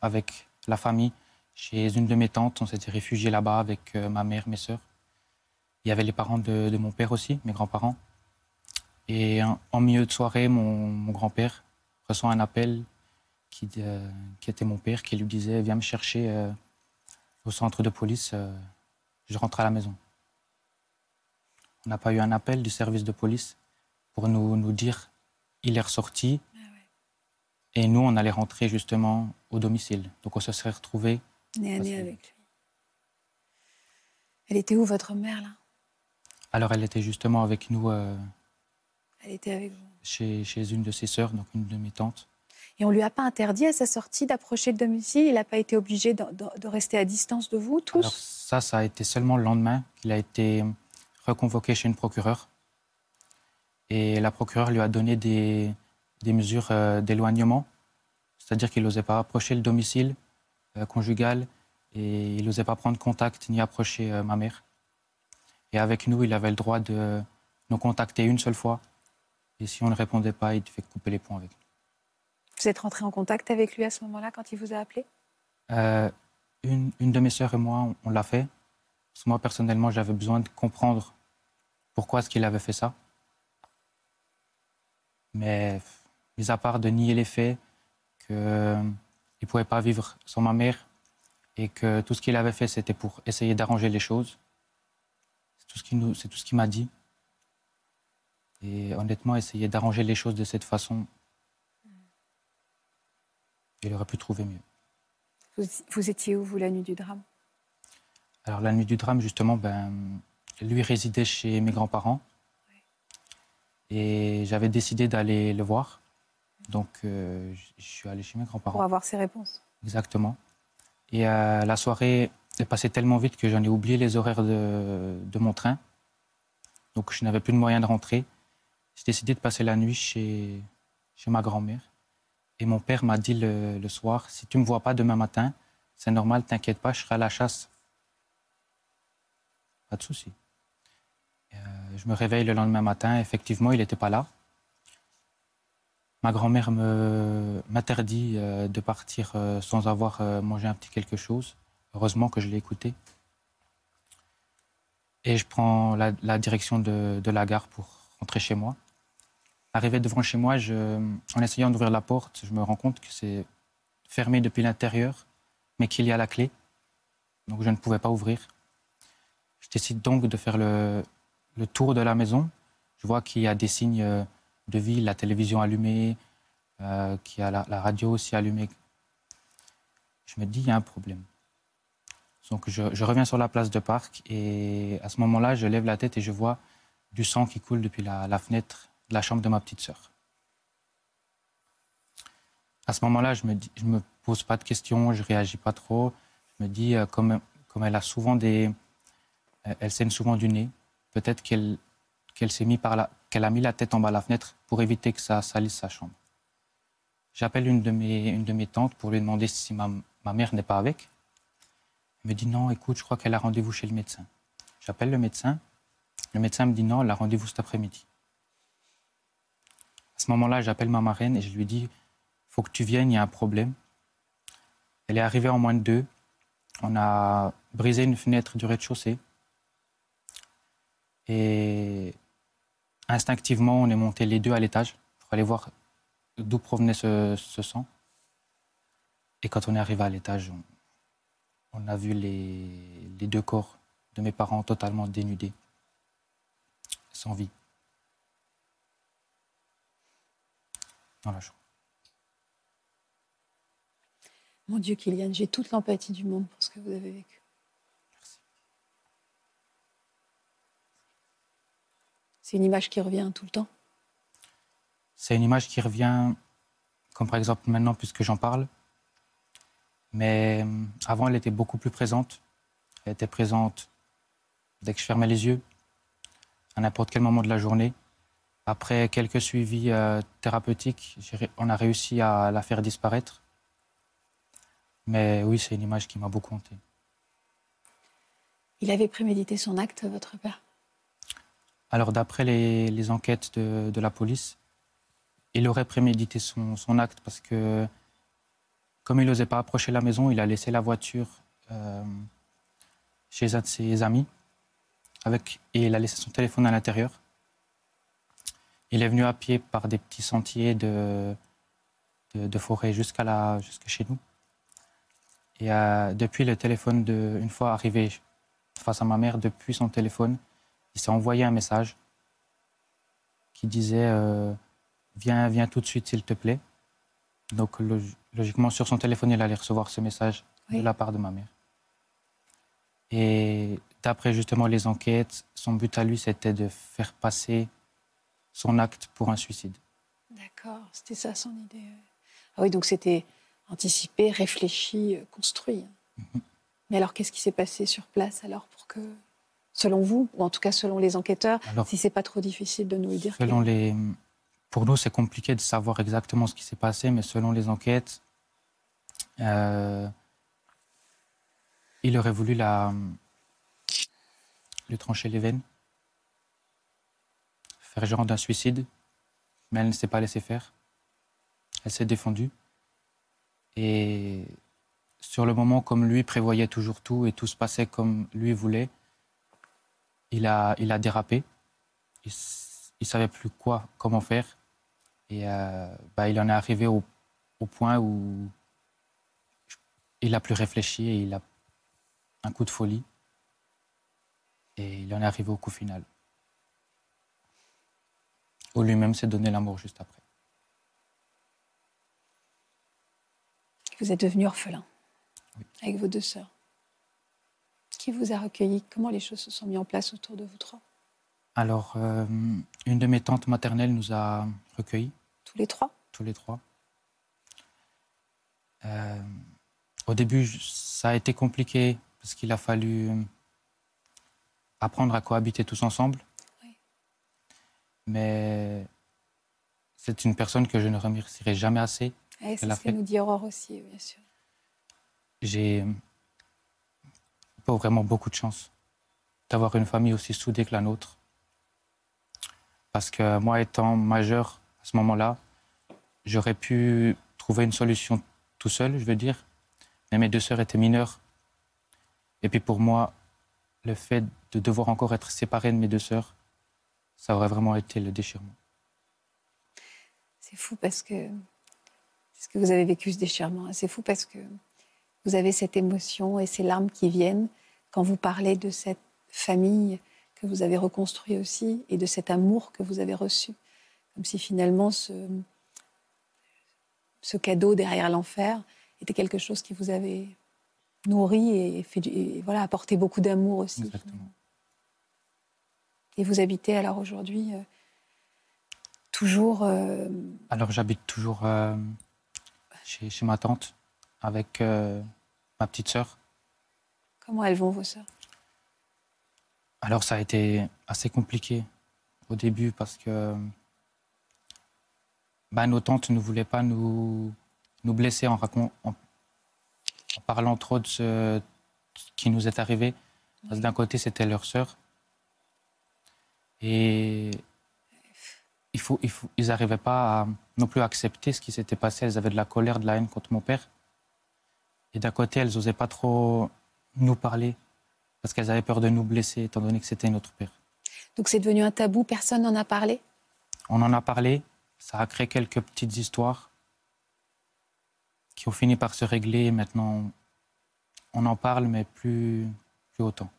avec la famille chez une de mes tantes. On s'était réfugiés là-bas avec euh, ma mère, mes sœurs. Il y avait les parents de, mon père aussi, mes grands-parents. Et en, milieu de soirée, mon, grand-père reçoit un appel qui, qui, était mon père, qui lui disait Viens me chercher au centre de police je rentre à la maison. On n'a pas eu un appel du service de police pour nous, nous dire il est ressorti. Ah Et nous, on allait rentrer justement au domicile. Donc on se serait retrouvés. Nez à nez avec lui. Elle était où, votre mère, là? Alors elle était justement avec nous. Euh, elle était avec vous chez, chez une de ses sœurs, donc une de mes tantes. Et on ne lui a pas interdit à sa sortie d'approcher le domicile? Il n'a pas été obligé de, rester à distance de vous tous? Ça, ça a été seulement le lendemain qu'il a été reconvoqué chez une procureure. Et la procureure lui a donné des, des mesures euh, d'éloignement, c'est-à-dire qu'il n'osait pas approcher le domicile euh, conjugal et il n'osait pas prendre contact ni approcher euh, ma mère. Et avec nous, il avait le droit de nous contacter une seule fois. Et si on ne répondait pas, il devait couper les ponts avec nous. Vous êtes rentré en contact avec lui à ce moment-là, quand il vous a appelé? Euh, une, de mes sœurs et moi, on, l'a fait. Parce que moi, personnellement, j'avais besoin de comprendre pourquoi est-ce qu'il avait fait ça. Mais, mis à part de nier les faits, qu'il ne pouvait pas vivre sans ma mère et que tout ce qu'il avait fait, c'était pour essayer d'arranger les choses. C'est tout ce qu'il m'a dit. Et honnêtement, essayer d'arranger les choses de cette façon, il aurait pu trouver mieux. Vous, étiez où, vous, la nuit du drame? Alors, la nuit du drame, justement, ben, lui résidait chez mes grands-parents. Et j'avais décidé d'aller le voir. Donc, euh, je suis allé chez mes grands-parents. Pour avoir ses réponses. Exactement. Et euh, la soirée est passée tellement vite que j'en ai oublié les horaires de, de mon train. Donc, je n'avais plus de moyen de rentrer. J'ai décidé de passer la nuit chez, chez ma grand-mère. Et mon père m'a dit le, soir, si tu ne me vois pas demain matin, c'est normal, t'inquiète pas, je serai à la chasse. Pas de souci. Euh, je me réveille le lendemain matin, effectivement, il n'était pas là. Ma grand-mère m'interdit euh, de partir euh, sans avoir mangé un petit quelque chose. Heureusement que je l'ai écouté. Et je prends la, direction de, la gare pour rentrer chez moi. Arrivé devant chez moi, en essayant d'ouvrir la porte, je me rends compte que c'est fermé depuis l'intérieur, mais qu'il y a la clé. Donc je ne pouvais pas ouvrir. Je décide donc de faire le, tour de la maison. Je vois qu'il y a des signes euh, de vie, la télévision allumée, euh, qui a la, radio aussi allumée. Je me dis, il y a un problème. Donc je, reviens sur la place de parc et à ce moment-là, je lève la tête et je vois du sang qui coule depuis la, fenêtre de la chambre de ma petite sœur. À ce moment-là, je me, me pose pas de questions, je réagis pas trop. Je me dis, euh, comme, comme elle a souvent des, elle saigne souvent du nez, peut-être qu'elle qu'elle s'est mis par la, qu'elle a mis la tête en bas de la fenêtre pour éviter que ça salisse sa chambre. J'appelle une de mes, une de mes tantes pour lui demander si ma, ma mère n'est pas avec. Elle me dit non, écoute, je crois qu'elle a rendez-vous chez le médecin. J'appelle le médecin. Le médecin me dit non, elle a rendez-vous cet après-midi. À ce moment-là, j'appelle ma marraine et je lui dis faut que tu viennes, il y a un problème. Elle est arrivée en moins de deux. On a brisé une fenêtre du rez-de-chaussée. Et instinctivement, on est monté les deux à l'étage pour aller voir d'où provenait ce, sang. Et quand on est arrivé à l'étage, on, a vu les, les, deux corps de mes parents totalement dénudés, sans vie. Dans la chambre. Mon Dieu, Kylian, j'ai toute l'empathie du monde pour ce que vous avez vécu. C'est une image qui revient tout le temps C'est une image qui revient, comme par exemple maintenant, puisque j'en parle. Mais euh, avant, elle était beaucoup plus présente. Elle était présente dès que je fermais les yeux, à n'importe quel moment de la journée. Après quelques suivis euh, thérapeutiques, on a réussi à la faire disparaître. Mais oui, c'est une image qui m'a beaucoup hanté. Il avait prémédité son acte, votre père? Alors, d'après les, enquêtes de, la police, il aurait prémédité son, acte parce que, comme il n'osait pas approcher la maison, il a laissé la voiture euh, chez un de ses amis avec, et il a laissé son téléphone à l'intérieur. Il est venu à pied par des petits sentiers de, forêt jusqu'à jusqu chez nous. Et euh, depuis le téléphone, de, une fois arrivé face à ma mère, depuis son téléphone, il s'est envoyé un message qui disait euh, viens, viens tout de suite, s'il te plaît. Donc, log logiquement, sur son téléphone, il allait recevoir ce message oui. de la part de ma mère. Et d'après justement les enquêtes, son but à lui, c'était de faire passer son acte pour un suicide. D'accord, c'était ça son idée. Ah oui, donc c'était anticipé, réfléchi, construit. Mm -hmm. Mais alors, qu'est-ce qui s'est passé sur place alors pour que selon vous, ou en tout cas selon les enquêteurs, Alors, si c'est pas trop difficile de nous le dire selon les... Pour nous, c'est compliqué de savoir exactement ce qui s'est passé, mais selon les enquêtes, euh, il aurait voulu la... lui trancher les veines, faire genre d'un suicide, mais elle ne s'est pas laissée faire. Elle s'est défendue. Et sur le moment, comme lui prévoyait toujours tout et tout se passait comme lui voulait, il a, il a dérapé. Il ne savait plus quoi, comment faire. Et euh, bah, il en est arrivé au, au, point où il n'a plus réfléchi et il a un coup de folie. Et il en est arrivé au coup final. Où lui-même s'est donné l'amour juste après. Vous êtes devenu orphelin oui. avec vos deux sœurs qui vous a recueilli? Comment les choses se sont mises en place autour de vous trois? Alors, euh, une de mes tantes maternelles nous a recueillis. Tous les trois? Tous les trois. Euh, au début, ça a été compliqué parce qu'il a fallu apprendre à cohabiter tous ensemble. Oui. Mais c'est une personne que je ne remercierai jamais assez. C'est ce que nous dit Aurore aussi, bien sûr. J'ai pas vraiment beaucoup de chance d'avoir une famille aussi soudée que la nôtre. Parce que moi, étant majeur à ce moment-là, j'aurais pu trouver une solution tout seul, je veux dire. Mais mes deux sœurs étaient mineures. Et puis pour moi, le fait de devoir encore être séparé de mes deux sœurs, ça aurait vraiment été le déchirement. C'est fou parce que ce que vous avez vécu, ce déchirement, c'est fou parce que vous avez cette émotion et ces larmes qui viennent quand vous parlez de cette famille que vous avez reconstruite aussi et de cet amour que vous avez reçu Comme si finalement ce, ce cadeau derrière l'enfer était quelque chose qui vous avait nourri et, fait, et voilà, apporté beaucoup d'amour aussi. Exactement. Et vous habitez alors aujourd'hui euh, toujours. euh, Alors j'habite toujours euh, chez, chez ma tante avec euh, ma petite sœur. comment elles vont, vos sœurs? Alors ça a été assez compliqué au début parce que bah, nos tantes ne voulaient pas nous, nous blesser en, en, en parlant trop de ce qui nous est arrivé. Parce que d'un côté, c'était leur sœur. Et il faut, il faut, ils n'arrivaient pas à non plus accepter ce qui s'était passé. Elles avaient de la colère, de la haine contre mon père. Et d'un côté, elles n'osaient pas trop nous parler parce qu'elles avaient peur de nous blesser, étant donné que c'était notre père. Donc c'est devenu un tabou, personne n'en a parlé? On en a parlé, ça a créé quelques petites histoires qui ont fini par se régler. Maintenant, on en parle, mais plus, plus autant.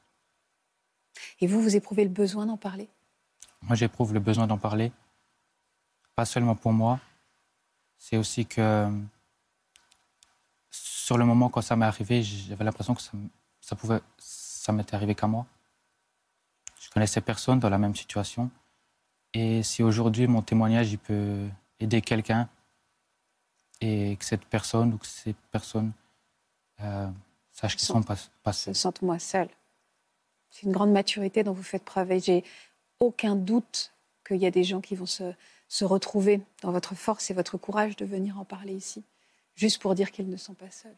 Et vous, vous éprouvez le besoin d'en parler? Moi, j'éprouve le besoin d'en parler, pas seulement pour moi, c'est aussi que sur le moment quand ça m'est arrivé, j'avais l'impression que ça, ça pouvait, ça m'était arrivé qu'à moi. Je connaissais personne dans la même situation, et si aujourd'hui mon témoignage il peut aider quelqu'un et que cette personne ou que ces personnes euh, sachent qu'ils Sont- sont pas, passés. Sente-moi seule. C'est une grande maturité dont vous faites preuve et j'ai aucun doute qu'il y a des gens qui vont se, se retrouver dans votre force et votre courage de venir en parler ici, juste pour dire qu'ils ne sont pas seuls.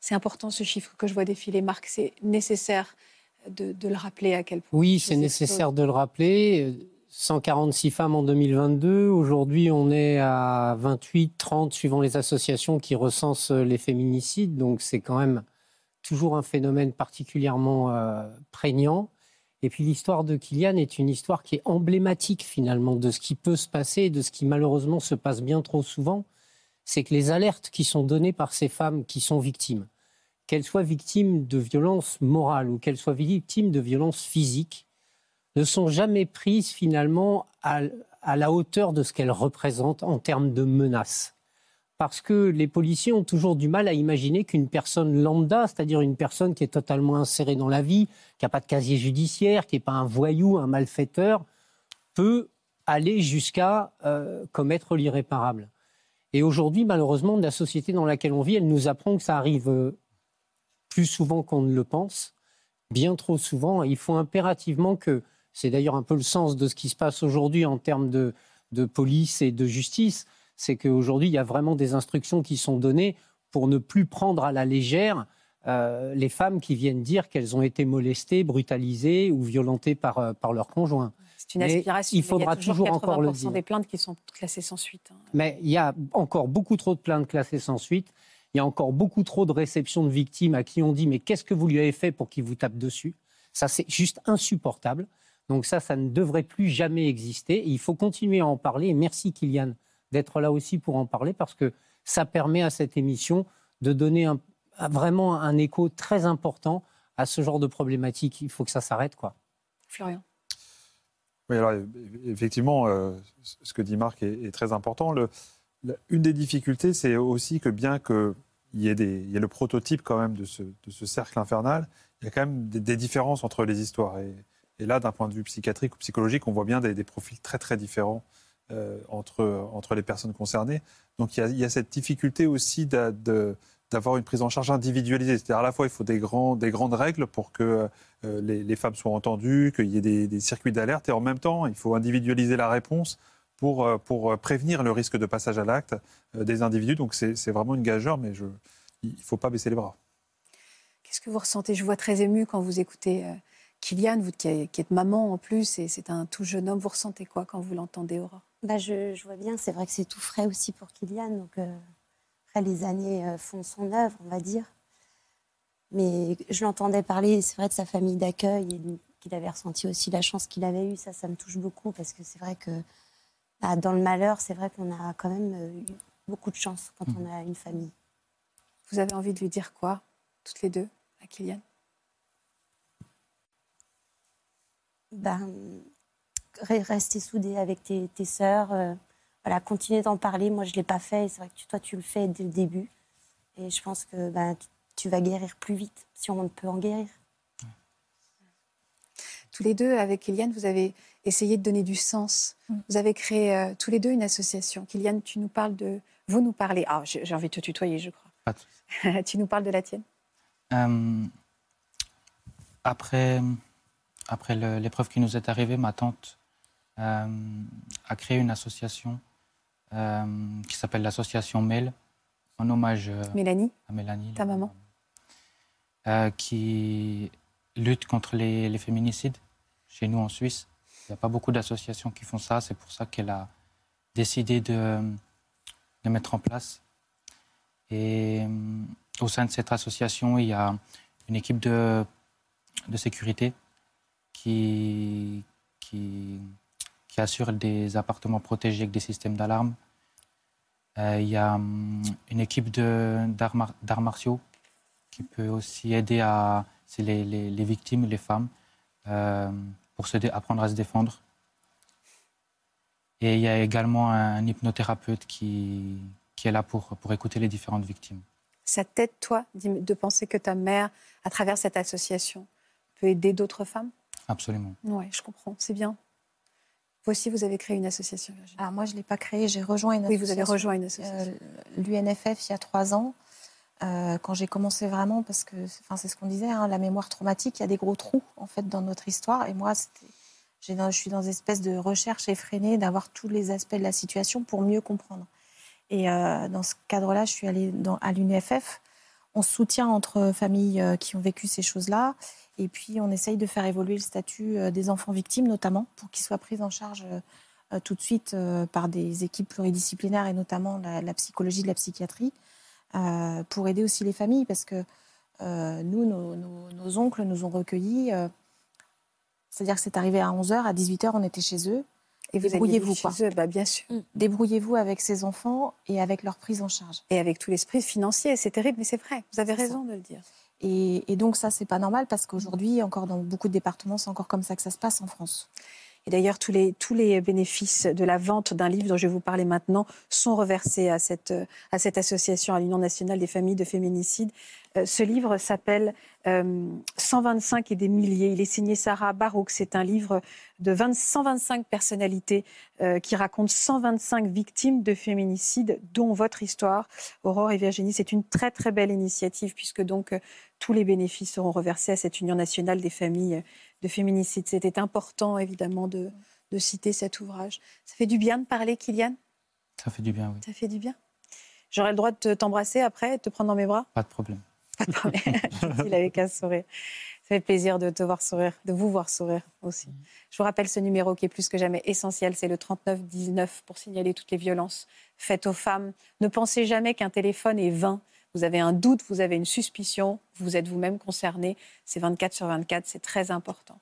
C'est important ce chiffre que je vois défiler, Marc. C'est nécessaire de, de le rappeler à quel point. Oui, c'est nécessaire de le rappeler. 146 femmes en 2022. Aujourd'hui, on est à 28, 30, suivant les associations qui recensent les féminicides. Donc, c'est quand même toujours un phénomène particulièrement euh, prégnant. Et puis, l'histoire de Kylian est une histoire qui est emblématique, finalement, de ce qui peut se passer et de ce qui, malheureusement, se passe bien trop souvent. C'est que les alertes qui sont données par ces femmes qui sont victimes, qu'elles soient victimes de violences morales ou qu'elles soient victimes de violences physiques, ne sont jamais prises finalement à, la hauteur de ce qu'elles représentent en termes de menaces. Parce que les policiers ont toujours du mal à imaginer qu'une personne lambda, c'est-à-dire une personne qui est totalement insérée dans la vie, qui n'a pas de casier judiciaire, qui n'est pas un voyou, un malfaiteur, peut aller jusqu'à euh, commettre l'irréparable. Et aujourd'hui, malheureusement, la société dans laquelle on vit, elle nous apprend que ça arrive euh, plus souvent qu'on ne le pense, bien trop souvent. Il faut impérativement que, c'est d'ailleurs un peu le sens de ce qui se passe aujourd'hui en termes de, police et de justice, c'est qu'aujourd'hui, il y a vraiment des instructions qui sont données pour ne plus prendre à la légère euh, les femmes qui viennent dire qu'elles ont été molestées, brutalisées ou violentées par, euh, par leur conjoint. C'est une Mais aspiration. il mais faudra y a toujours, toujours encore le 80% dire. des plaintes qui sont classées sans suite. hein. Mais il y a encore beaucoup trop de plaintes classées sans suite. Il y a encore beaucoup trop de réceptions de victimes à qui on dit mais qu'est-ce que vous lui avez fait pour qu'il vous tape dessus? Ça, c'est juste insupportable. Donc ça, ça ne devrait plus jamais exister. Et il faut continuer à en parler. Et merci Kylian d'être là aussi pour en parler parce que ça permet à cette émission de donner un- vraiment un écho très important à ce genre de problématique. Il faut que ça s'arrête, quoi. Florian. Oui, alors effectivement, euh, ce que dit Marc est, très important. Une des difficultés, c'est aussi que bien qu'il y, ait y ait le prototype quand même de ce, cercle infernal, il y a quand même des, différences entre les histoires. Et, là, d'un point de vue psychiatrique ou psychologique, on voit bien des, profils très très différents euh, entre, les personnes concernées. Donc il y a, cette difficulté aussi de- d'avoir une prise en charge individualisée. C'est-à-dire à la fois, il faut des, grands, des grandes règles pour que euh, les, les femmes soient entendues, qu'il y ait des, des circuits d'alerte, et en même temps, il faut individualiser la réponse pour, euh, pour prévenir le risque de passage à l'acte euh, des individus. Donc c'est c'est vraiment une gageure, mais je, il ne faut pas baisser les bras. Qu'est-ce que vous ressentez? Je vous vois très ému quand vous écoutez euh, Kylian, vous qui, êtes- qui êtes maman en plus, et c'est un tout jeune homme. Vous ressentez quoi quand vous l'entendez, Aurore Bah, je, je vois bien, c'est vrai que c'est tout frais aussi pour Kylian. Donc, euh, après, les années euh, font son œuvre, on va dire. Mais je l'entendais parler, c'est vrai, de sa famille d'accueil et qu'il avait ressenti aussi la chance qu'il avait eue. Ça, ça me touche beaucoup parce que c'est vrai que bah, dans le malheur, c'est vrai qu'on a quand même euh, eu beaucoup de chance quand on a une famille. Vous avez envie de lui dire quoi, toutes les deux, à Kylian? Ben, rester soudé avec tes, tes sœurs. euh, voilà, continuer d'en parler. Moi, je ne l'ai pas fait. C'est vrai que tu- toi, tu le fais dès le début. Et je pense que bah, tu- vas guérir plus vite si on peut en guérir. Tous les deux, avec Kylian, vous avez essayé de donner du sens. Mm. Vous avez créé euh, tous les deux une association. Kylian, tu nous parles de. Vous nous parlez. Ah, j'ai envie de te tutoyer, je crois. Pas de tu nous parles de la tienne. Euh, après après l'épreuve qui nous est arrivée, ma tante euh, a créé une association qui s'appelle l'association MEL, en hommage euh, Mélanie, à Mélanie. Ta maman. euh, qui lutte contre les, les féminicides chez nous en Suisse. Il n'y a pas beaucoup d'associations qui font ça. C'est pour ça qu'elle a décidé de, de mettre en place. Et euh, au sein de cette association, il y a une équipe de, de sécurité qui, qui, qui assure des appartements protégés avec des systèmes d'alarme. Euh, il y a hum, une équipe d'arts mar- d'arts martiaux qui peut aussi aider à les, les- les victimes, les femmes, euh, pour se apprendre à se défendre. Et il y a également un hypnothérapeute qui, qui est là pour, pour écouter les différentes victimes. ça t'aide, toi, de penser que ta mère, à travers cette association, peut aider d'autres femmes? Absolument. Oui, je comprends. C'est bien. Vous aussi, vous avez créé une association, Virginie. Moi, je ne l'ai pas créée, j'ai rejoint une oui, vous avez association. rejoint une association. Euh, l'UNFF il y a trois ans, euh, quand j'ai commencé vraiment, parce que enfin, c'est ce qu'on disait, hein, la mémoire traumatique, il y a des gros trous en fait dans notre histoire. Et moi, dans- je suis dans une espèce de recherche effrénée d'avoir tous les aspects de la situation pour mieux comprendre. Et euh, dans ce cadre-là, je suis allée dans, à l'UNFF. On soutient entre familles euh, qui ont vécu ces choses-là. Et puis, on essaye de faire évoluer le statut euh, des enfants victimes, notamment, pour qu'ils soient pris en charge euh, tout de suite par des équipes pluridisciplinaires et notamment la, psychologie de la psychiatrie, pour aider aussi les familles, parce que nous, nos, oncles nous ont recueillis. C'est-à-dire que c'est arrivé à 11h, à 18h, on était chez eux. Et vous débrouillez-vous, quoi. eux, bah, Bien sûr. Débrouillez-vous avec ces enfants et avec leur prise en charge. Et avec tout l'esprit financier, c'est terrible, mais c'est vrai. Vous avez raison de le dire. Et, et donc ça, c'est pas normal parce qu'aujourd'hui, encore dans beaucoup de départements, c'est encore comme ça que ça se passe en France. Et d'ailleurs, tous les, tous les bénéfices de la vente d'un livre dont je vais vous parler maintenant sont reversés à cette, à cette association, à l'Union nationale des familles de féminicides. Euh, ce livre s'appelle euh, 125 et des milliers. Il est signé Sarah Barouk. C'est un livre de 20 125 personnalités euh, qui raconte 125 victimes de féminicides, dont votre histoire, Aurore et Virginie. C'est une très très belle initiative puisque donc euh, tous les bénéfices seront reversés à cette Union nationale des familles de féminicide. C'était important, évidemment, de, de citer cet ouvrage. Ça fait du bien de parler, Kylian? Ça fait du bien, oui. Ça fait du bien? J'aurai le droit de te- t'embrasser après, de te prendre dans mes bras? Pas de problème. Il avait qu'à sourire. Ça fait plaisir de te voir sourire, de vous voir sourire aussi. Je vous rappelle ce numéro qui est plus que jamais essentiel, c'est le 3919 pour signaler toutes les violences faites aux femmes. Ne pensez jamais qu'un téléphone est vain. Vous avez un doute, vous avez une suspicion, vous êtes vous-même concerné. C'est 24 sur 24, c'est très important.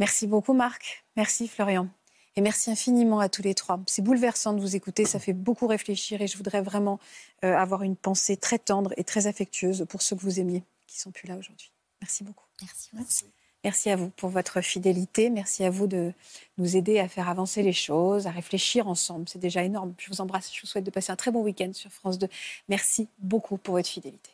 Merci beaucoup Marc, merci Florian. Et merci infiniment à tous les trois. C'est bouleversant de vous écouter, ça fait beaucoup réfléchir et je voudrais vraiment euh, avoir une pensée très tendre et très affectueuse pour ceux que vous aimiez, qui sont plus là aujourd'hui. Merci beaucoup. Merci. Merci. Merci à vous pour votre fidélité. Merci à vous de nous aider à faire avancer les choses, à réfléchir ensemble. C'est déjà énorme. Je vous embrasse. Je vous souhaite de passer un très bon week-end sur France 2. Merci beaucoup pour votre fidélité.